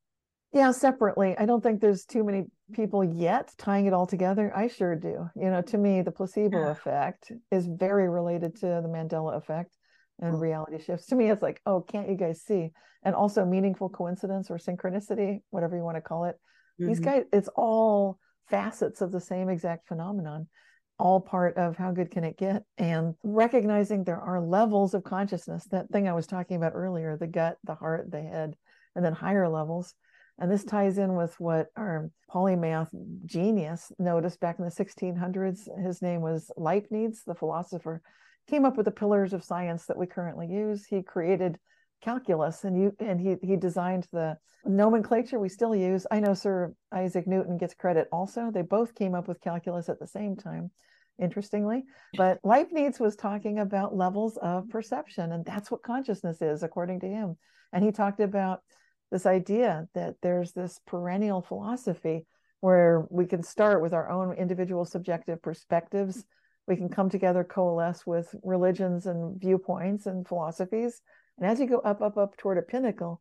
Yeah, separately. I don't think there's too many people yet tying it all together. I sure do. You know, to me, the placebo yeah. effect is very related to the Mandela effect and mm. reality shifts. To me, it's like, oh, can't you guys see? And also meaningful coincidence or synchronicity, whatever you want to call it. Mm-hmm. These guys, it's all facets of the same exact phenomenon all part of how good can it get and recognizing there are levels of consciousness that thing i was talking about earlier the gut the heart the head and then higher levels and this ties in with what our polymath genius noticed back in the 1600s his name was leibniz the philosopher. Came up with the pillars of science that we currently use. He created calculus and you and he he designed the nomenclature we still use. I know sir isaac newton gets credit also. They both came up with calculus at the same time interestingly. But leibniz was talking about levels of perception and that's what consciousness is according to him. And he talked about this idea that there's this perennial philosophy where we can start with our own individual subjective perspectives we can come together coalesce with religions and viewpoints and philosophies and as you go up, up, up toward a pinnacle,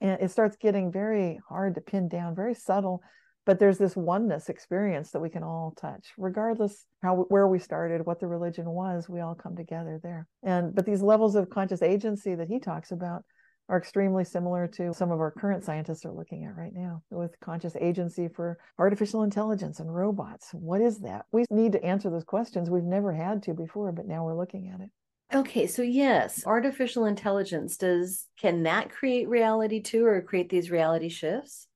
and it starts getting very hard to pin down, very subtle. But there's this oneness experience that we can all touch, regardless how where we started, what the religion was. We all come together there. And but these levels of conscious agency that he talks about are extremely similar to some of our current scientists are looking at right now with conscious agency for artificial intelligence and robots. What is that? We need to answer those questions. We've never had to before, but now we're looking at it. Okay, so yes, artificial intelligence does can that create reality too or create these reality shifts?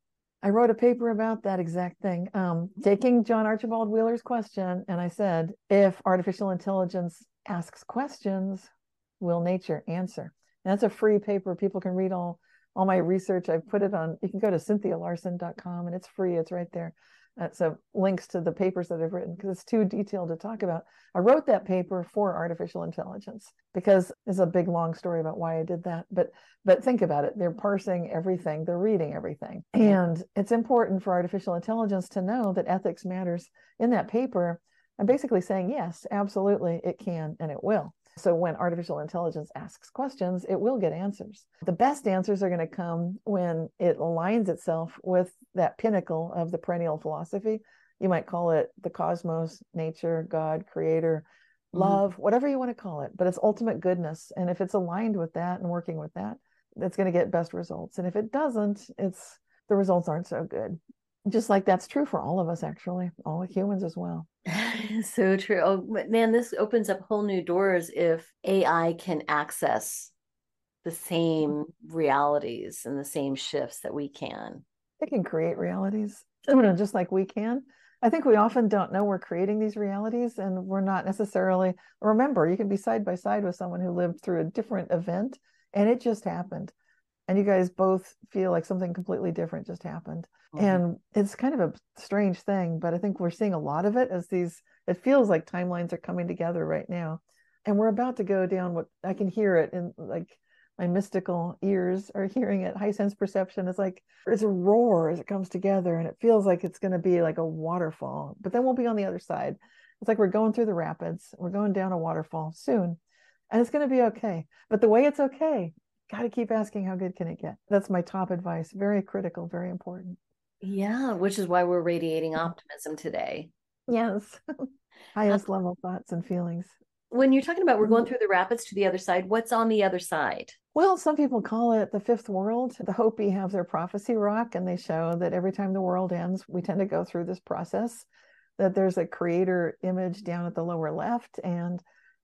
I wrote a paper about that exact thing, um, taking John Archibald Wheeler's question, and I said, if artificial intelligence asks questions, will nature answer? And that's a free paper. People can read all all my research. I've put it on. You can go to cynthialarson.com, and it's free. It's right there. Uh, so links to the papers that I've written because it's too detailed to talk about. I wrote that paper for artificial intelligence because it's a big long story about why I did that. But but think about it. They're parsing everything, they're reading everything. And it's important for artificial intelligence to know that ethics matters. In that paper, I'm basically saying, yes, absolutely, it can and it will. So when artificial intelligence asks questions, it will get answers. The best answers are going to come when it aligns itself with that pinnacle of the perennial philosophy. You might call it the cosmos, nature, God, creator, mm-hmm. love, mm-hmm. whatever you want to call it, but it's ultimate goodness. And if it's aligned with that and working with that, it's going to get best results. And if it doesn't, it's the results aren't so good. Just like that's true for all of us, actually, all humans as well. so true. Oh man, this opens up whole new doors if AI can access the mm-hmm. same realities and the same shifts that we can. It can create realities, just like we can. I think we often don't know we're creating these realities and we're not necessarily remember you can be side by side with someone who lived through a different event and it just happened and you guys both feel like something completely different just happened. Mm-hmm. and it's kind of a strange thing but i think we're seeing a lot of it as these it feels like timelines are coming together right now. And we're about to go down what i can hear it in like my mystical ears are hearing it. High sense perception is like it's a roar as it comes together and it feels like it's going to be like a waterfall but then we'll be on the other side. It's like we're going through the rapids. We're going down a waterfall soon and it's going to be okay. But the way it's okay got to keep asking how good can it get. That's my top advice very critical very important. Yeah which is why we're radiating optimism today. Yes. Highest level thoughts and feelings. when you're talking about we're going mm-hmm. through the rapids to the other side what's on the other side? Well some people call it the fifth world. The hopi have their prophecy rock and they show that every time the world ends we tend to go through this process that there's a creator image down at the lower left and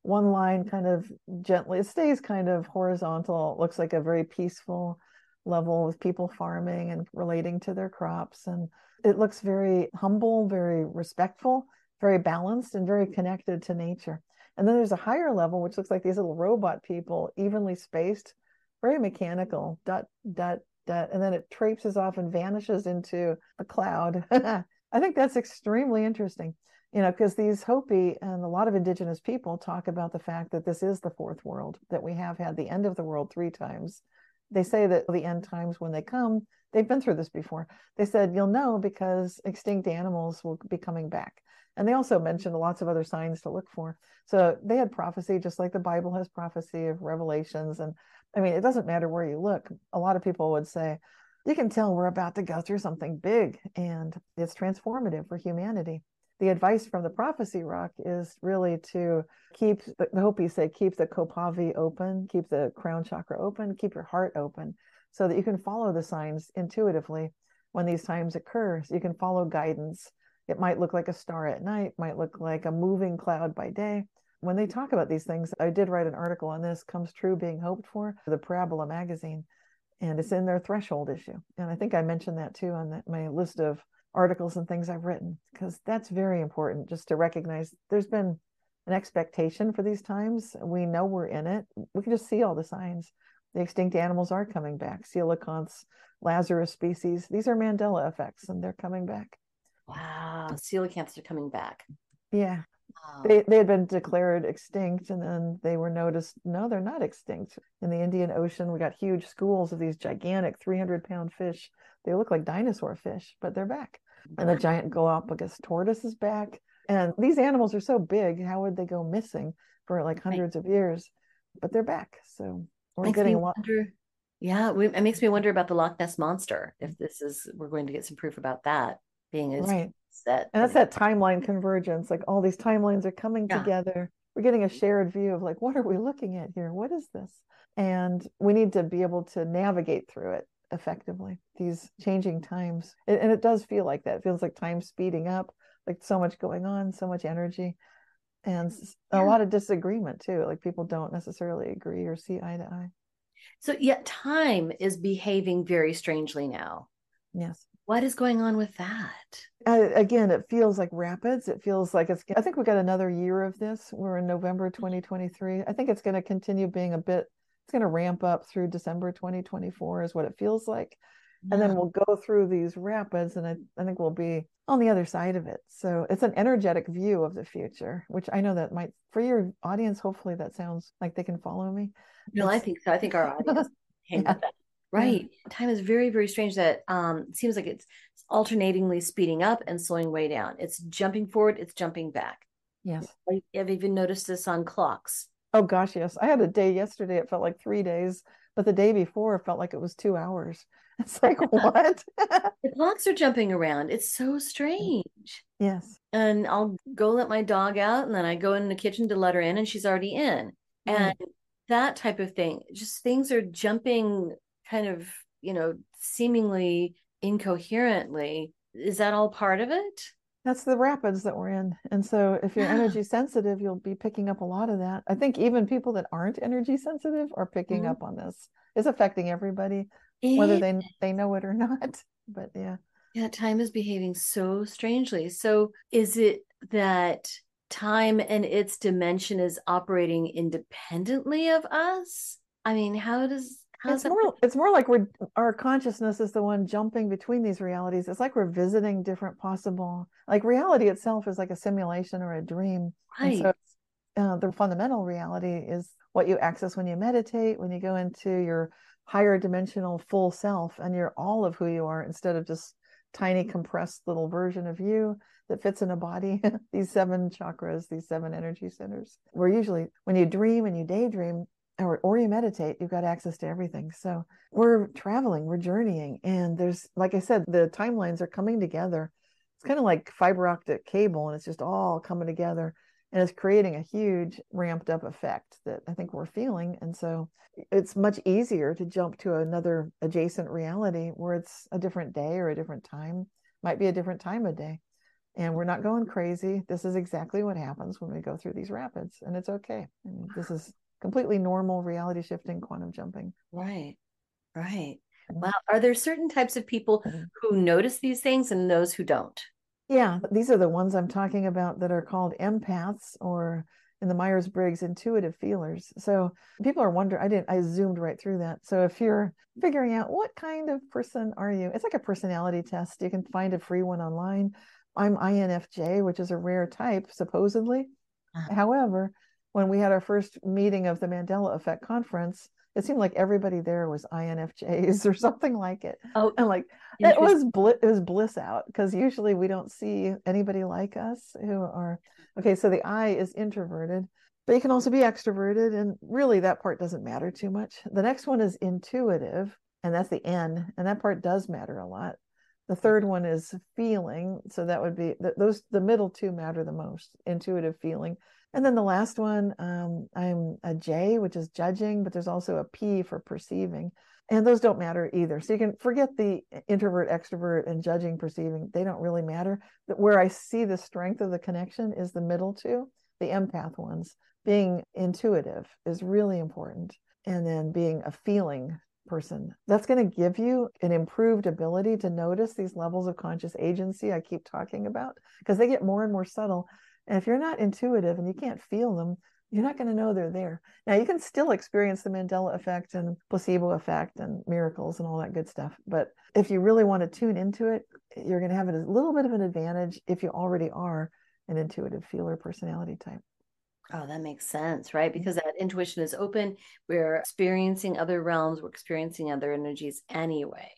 one line kind of gently it stays kind of horizontal. It looks like a very peaceful level with people farming and relating to their crops. And it looks very humble very respectful very balanced and very connected to nature. And then there's a higher level which looks like these little robot people evenly spaced very mechanical dot dot dot. And then it traipses off and vanishes into a cloud. I think that's extremely interesting you know because these hopi and a lot of indigenous people talk about the fact that this is the fourth world that we have had the end of the world three times. They say that the end times when they come they've been through this before. They said you'll know because extinct animals will be coming back. And they also mentioned lots of other signs to look for. So they had prophecy just like the bible has prophecy of revelations. And i mean it doesn't matter where you look. A lot of people would say you can tell we're about to go through something big and it's transformative for humanity the advice from the prophecy rock is really to keep the Hopi say keep the Kopavi open, keep the crown chakra open, keep your heart open, so that you can follow the signs intuitively when these times occur. So you can follow guidance. It might look like a star at night, might look like a moving cloud by day. When they talk about these things, I did write an article on this comes true being hoped for, for the Parabola magazine, and it's in their threshold issue. And I think I mentioned that too on the, my list of articles and things I've written because that's very important just to recognize there's been an expectation for these times. We know we're in it. We can just see all the signs. The extinct animals are coming back. Coelacanths, Lazarus species. These are Mandela effects and they're coming back. Wow. Coelacanths are coming back. Yeah. Wow. They, they had been declared extinct and then they were noticed no they're not extinct in the indian ocean we got huge schools of these gigantic 300 pound fish they look like dinosaur fish, but they're back. And the giant Galapagos tortoise is back. And these animals are so big, how would they go missing for like hundreds of years? But they're back. So we're makes getting a lot. Wonder, yeah, we, it makes me wonder about the Loch Ness monster. If this is, we're going to get some proof about that being as right. set. And that's that timeline convergence. Like all these timelines are coming yeah. together. We're getting a shared view of like, what are we looking at here? What is this? And we need to be able to navigate through it effectively these changing times. And it does feel like that. It feels like time speeding up like so much going on so much energy and a lot of disagreement too like people don't necessarily agree or see eye to eye. So yet time is behaving very strangely now. Yes. What is going on with that? Uh, again it feels like rapids. It feels like it's i think we got another year of this. We're in november 2023 i think it's going to continue being a bit it's going to ramp up through December 2024 is what it feels like. Yeah. And then we'll go through these rapids and I, I think we'll be on the other side of it. So it's an energetic view of the future, which I know that might for your audience, hopefully that sounds like they can follow me. No, it's, I think so. I think our audience yeah. Right. Yeah. Time is very, very strange that um it seems like it's alternatingly speeding up and slowing way down. It's jumping forward, it's jumping back. Yes. I've even noticed this on clocks. Oh gosh, yes. I had a day yesterday. It felt like three days, but the day before it felt like it was two hours. It's like what? the clocks are jumping around. It's so strange. Yes. And I'll go let my dog out, and then I go in the kitchen to let her in, and she's already in. Mm. And that type of thing. Just things are jumping kind of, you know, seemingly incoherently. Is that all part of it? That's the rapids that we're in and so if you're energy sensitive you'll be picking up a lot of that. I think even people that aren't energy sensitive are picking mm-hmm. up on this. It's affecting everybody whether they they know it or not but yeah. Yeah time is behaving so strangely. So is it that time and its dimension is operating independently of us? I mean how does it's more it's more like we're our consciousness is the one jumping between these realities. It's like we're visiting different possible like reality itself is like a simulation or a dream. Right. so uh, the fundamental reality is what you access when you meditate when you go into your higher dimensional full self and you're all of who you are instead of just tiny compressed little version of you that fits in a body. These seven chakras these seven energy centers. We're usually when you dream and you daydream or, or you meditate, you've got access to everything. So we're traveling, we're journeying. And there's, like I said, the timelines are coming together. It's kind of like fiber optic cable, and it's just all coming together and it's creating a huge ramped up effect that I think we're feeling. And so it's much easier to jump to another adjacent reality where it's a different day or a different time, might be a different time of day. And we're not going crazy. This is exactly what happens when we go through these rapids, and it's okay. And this is completely normal reality shifting quantum jumping right right mm-hmm. are there certain types of people mm-hmm. who notice these things and those who don't yeah these are the ones i'm talking about that are called empaths or in the Myers Briggs intuitive feelers. So people are wondering, I didn't, I zoomed right through that. So if you're figuring out what kind of person are you, it's like a personality test. You can find a free one online. I'm INFJ, which is a rare type, supposedly. Uh-huh. However, when we had our first meeting of the Mandela Effect conference, it seemed like everybody there was INFJs or something like it. Oh, and like it was bl- it was bliss out because usually we don't see anybody like us who are okay. So the I is introverted, but you can also be extroverted, and really that part doesn't matter too much. The next one is intuitive, and that's the N, and that part does matter a lot. The third one is feeling, so that would be those. The middle two matter the most: intuitive feeling and then the last one, um, I'm a J, which is judging, but there's also a P for perceiving. And those don't matter either. So you can forget the introvert, extrovert, and judging, perceiving. They don't really matter. But where I see the strength of the connection is the middle two, the empath ones. Being intuitive is really important. And then being a feeling person. That's going to give you an improved ability to notice these levels of conscious agency I keep talking about because they get more and more subtle. And if you're not intuitive and you can't feel them, you're not going to know they're there. Now, you can still experience the Mandela effect and placebo effect and miracles and all that good stuff. But if you really want to tune into it, you're going to have a little bit of an advantage if you already are an intuitive feeler personality type. Oh, that makes sense, right? Mm-hmm. Because that intuition is open. We're experiencing other realms, we're experiencing other energies anyway.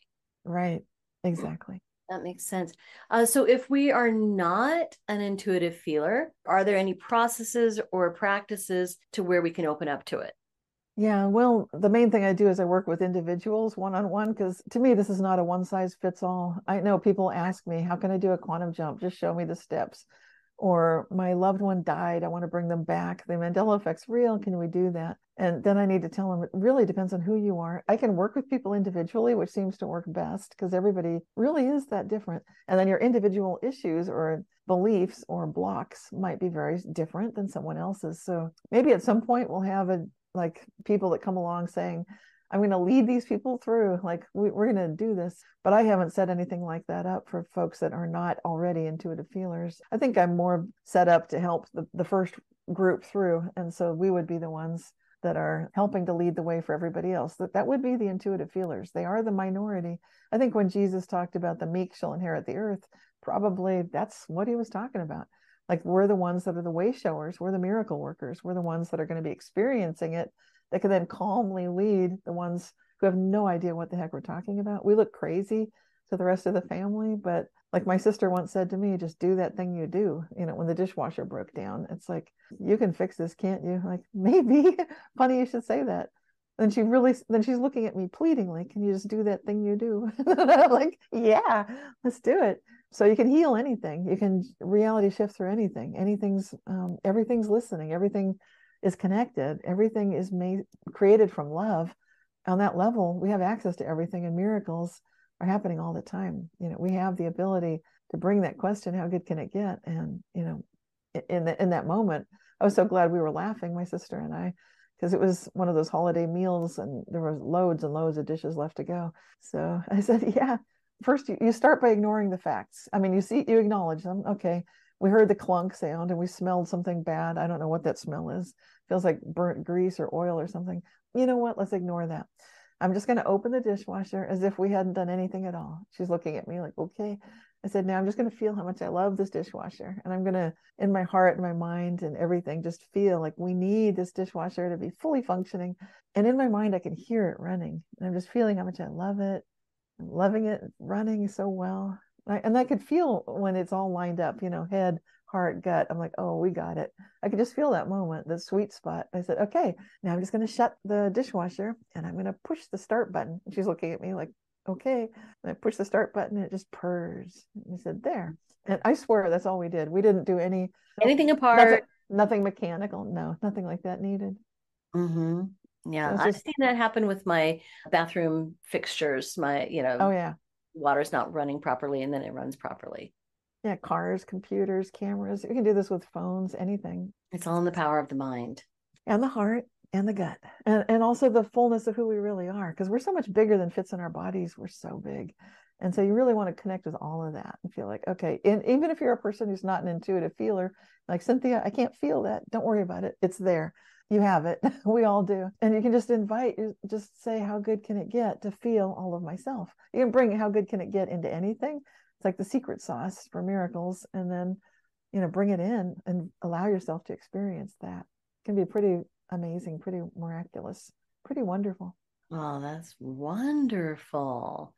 Right. Hmm. Exactly. That makes sense. Uh, so, if we are not an intuitive feeler, are there any processes or practices to where we can open up to it? Yeah, well, the main thing I do is I work with individuals one on one because to me, this is not a one size fits all. I know people ask me, How can I do a quantum jump? Just show me the steps or my loved one died i want to bring them back the mandela effect's real can we do that? And then i need to tell them it really depends on who you are. I can work with people individually which seems to work best because everybody really is that different. And then your individual issues or beliefs or blocks might be very different than someone else's. So maybe at some point we'll have a like people that come along saying I'm going to lead these people through. Like we, are going to do this, but I haven't set anything like that up for folks that are not already intuitive feelers. I think I'm more set up to help the, the first group through, and so we would be the ones that are helping to lead the way for everybody else. That that would be the intuitive feelers. They are the minority. I think when Jesus talked about the meek shall inherit the earth, probably that's what he was talking about. Like we're the ones that are the way showers, we're the miracle workers, we're the ones that are going to be experiencing it that can then calmly lead the ones who have no idea what the heck we're talking about. We look crazy to the rest of the family, but like my sister once said to me, just do that thing you do. You know, when the dishwasher broke down, it's like, you can fix this, can't you? Like, maybe. Funny you should say that. Then she really, then she's looking at me pleadingly, can you just do that thing you do? Like, yeah, let's do it. So you can heal anything. You can reality shift through anything. Anything's, um, everything's listening. Everything is connected. Everything is made created from love. On that level, we have access to everything, and miracles are happening all the time. You know, we have the ability to bring that question, "How good can it get?" And you know, in the, in that moment, I was so glad we were laughing, my sister and I, because it was one of those holiday meals, and there was loads and loads of dishes left to go. So I said, "Yeah." First, you, you start by ignoring the facts. I mean, you see, you acknowledge them. Okay, we heard the clunk sound and we smelled something bad. I don't know what that smell is. Feels like burnt grease or oil or something. You know what? Let's ignore that. I'm just going to open the dishwasher as if we hadn't done anything at all. She's looking at me like, okay. I said, now I'm just going to feel how much I love this dishwasher. And I'm going to, in my heart and my mind and everything, just feel like we need this dishwasher to be fully functioning. And in my mind, I can hear it running. And I'm just feeling how much I love it. I'm loving it running so well. I, and I could feel when it's all lined up, you know, head, heart, gut. I'm like, oh, we got it. I could just feel that moment, the sweet spot. I said, okay, now I'm just going to shut the dishwasher and I'm going to push the start button. And she's looking at me like, okay. And I push the start button and it just purrs. And I said, there. And I swear that's all we did. We didn't do any anything apart. Nothing, nothing mechanical. No, nothing like that needed. Mm-hmm. Yeah, so I've seen that happen with my bathroom fixtures. My, you know, oh yeah, water's not running properly and then it runs properly. Yeah, cars, computers, cameras. You can do this with phones, anything. It's all in the power of the mind and the heart and the gut and, and also the fullness of who we really are because we're so much bigger than fits in our bodies. We're so big. And so you really want to connect with all of that and feel like, okay, and even if you're a person who's not an intuitive feeler, like Cynthia, I can't feel that. Don't worry about it. It's there. You have it. we all do. And you can just invite, just say, how good can it get to feel all of myself? You can bring how good can it get into anything. It's like the secret sauce for miracles. And then, you know, bring it in and allow yourself to experience that. It can be pretty amazing, pretty miraculous, pretty wonderful. Oh, that's wonderful.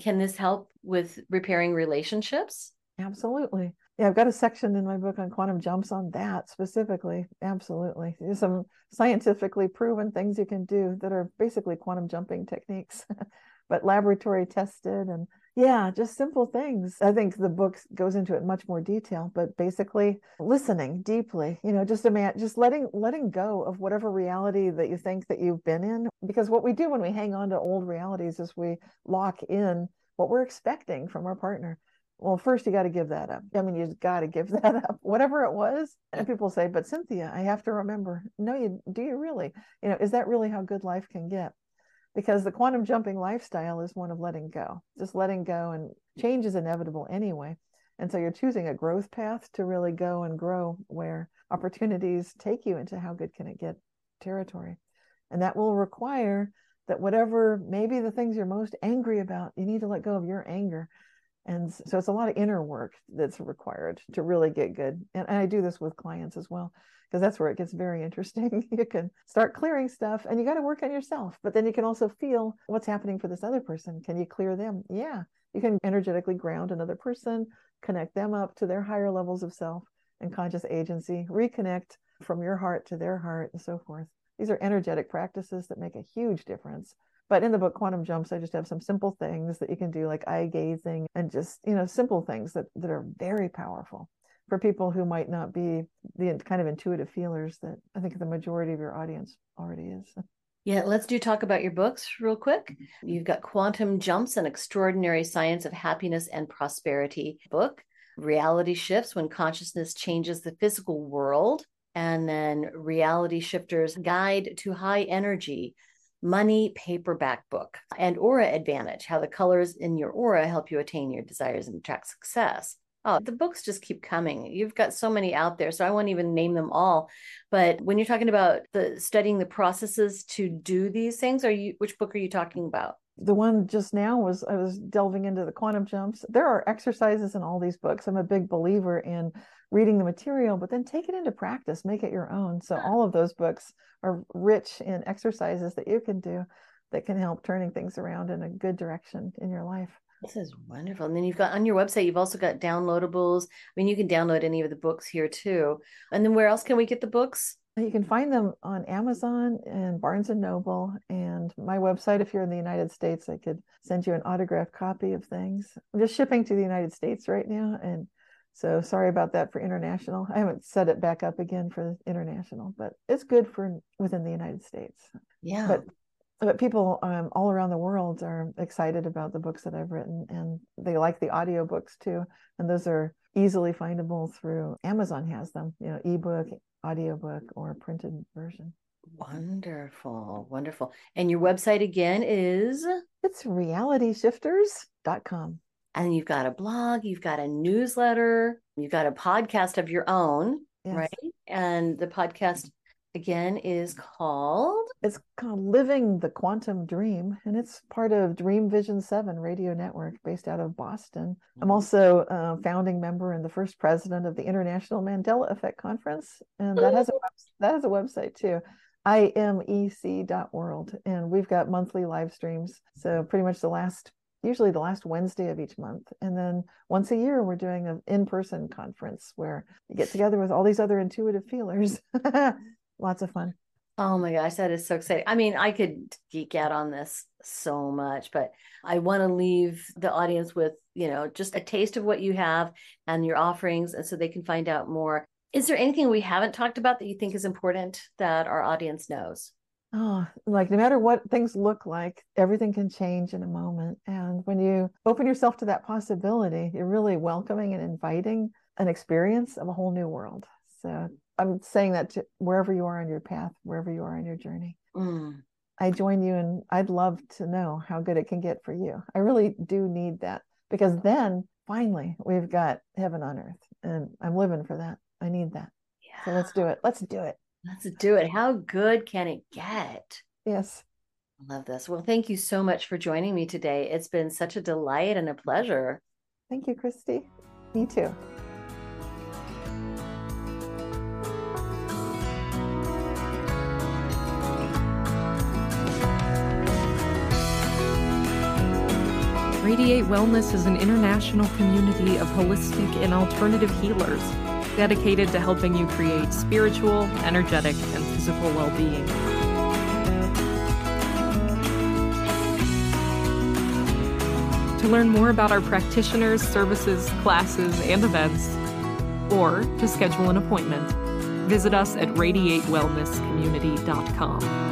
Can this help with repairing relationships? Absolutely. Yeah, I've got a section in my book on quantum jumps on that specifically. Absolutely. There's some scientifically proven things you can do that are basically quantum jumping techniques, but laboratory tested and yeah, just simple things. I think the book goes into it much more detail, but basically listening deeply, you know, just a man, just letting letting go of whatever reality that you think that you've been in. Because what we do when we hang on to old realities is we lock in what we're expecting from our partner. Well, first you got to give that up. I mean, you just got to give that up, whatever it was. And people say, "But Cynthia, I have to remember." No, you do you really? You know, is that really how good life can get? because the quantum jumping lifestyle is one of letting go, just letting go, and change is inevitable anyway. And so you're choosing a growth path to really go and grow where opportunities take you into how good can it get territory. And that will require that whatever maybe the things you're most angry about, you need to let go of your anger. And so it's a lot of inner work that's required to really get good. And, I do this with clients as well because that's where it gets very interesting. you can start clearing stuff and you got to work on yourself, but then you can also feel what's happening for this other person. Can you clear them? Yeah. You can energetically ground another person, connect them up to their higher levels of self and conscious agency, reconnect from your heart to their heart, and so forth. These are energetic practices that make a huge difference. But in the book Quantum Jumps, I just have some simple things that you can do, like eye gazing and just, you know, simple things that, that are very powerful for people who might not be the kind of intuitive feelers that I think the majority of your audience already is. Yeah, let's do talk about your books real quick. Mm-hmm. You've got Quantum Jumps, an extraordinary science of happiness and prosperity book, Reality Shifts when consciousness changes the physical world, and then Reality Shifters Guide to High Energy money paperback book and aura advantage how the colors in your aura help you attain your desires and attract success Oh, the books just keep coming. You've got so many out there, so I won't even name them all. But when you're talking about the studying the processes to do these things, are you which book are you talking about? The one just now was I was delving into the quantum jumps. There are exercises in all these books. I'm a big believer in reading the material, but then take it into practice, make it your own. So all of those books are rich in exercises that you can do that can help turning things around in a good direction in your life. This is wonderful. And then you've got on your website, you've also got downloadables. I mean, you can download any of the books here too. And then where else can we get the books? You can find them on Amazon and Barnes and Noble and my website. If you're in the United States, I could send you an autographed copy of things. I'm just shipping to the United States right now. And so sorry about that for international. I haven't set it back up again for international, but it's good for within the United States. Yeah. But but people um, all around the world are excited about the books that I've written and they like the audiobooks too. And those are easily findable through Amazon has them, you know, ebook, audiobook, or printed version. Wonderful, wonderful. And your website again is? It's realityshifters.com. And you've got a blog, you've got a newsletter, you've got a podcast of your own, yes. right? And the podcast again is called? It's called Living the Quantum Dream, and it's part of Dream Vision 7 radio network based out of Boston. I'm mm-hmm. also a founding member and the first president of the International Mandela Effect Conference, and that has a that has a website too. imec.world and we've got monthly live streams so pretty much the last usually the last Wednesday of each month. And then once a year, we're doing an in person conference where you get together with all these other intuitive feelers lots of fun. Oh my gosh, that is so exciting. I mean, I could geek out on this so much, but I want to leave the audience with, you know, just a taste of what you have and your offerings and so they can find out more. Is there anything we haven't talked about that you think is important that our audience knows? Oh, like no matter what things look like, everything can change in a moment. And when you open yourself to that possibility, you're really welcoming and inviting an experience of a whole new world. So I'm saying that to wherever you are on your path, wherever you are on your journey. Mm. I join you and I'd love to know how good it can get for you. I really do need that because then finally we've got heaven on earth and I'm living for that. I need that. Yeah. So let's do it. Let's do it. Let's do it. How good can it get? Yes. I love this. Well, thank you so much for joining me today. It's been such a delight and a pleasure. Thank you, Christi. Me too. Radiate Wellness is an international community of holistic and alternative healers dedicated to helping you create spiritual, energetic, and physical well being. To learn more about our practitioners, services, classes, and events, or to schedule an appointment, visit us at radiatewellnesscommunity.com.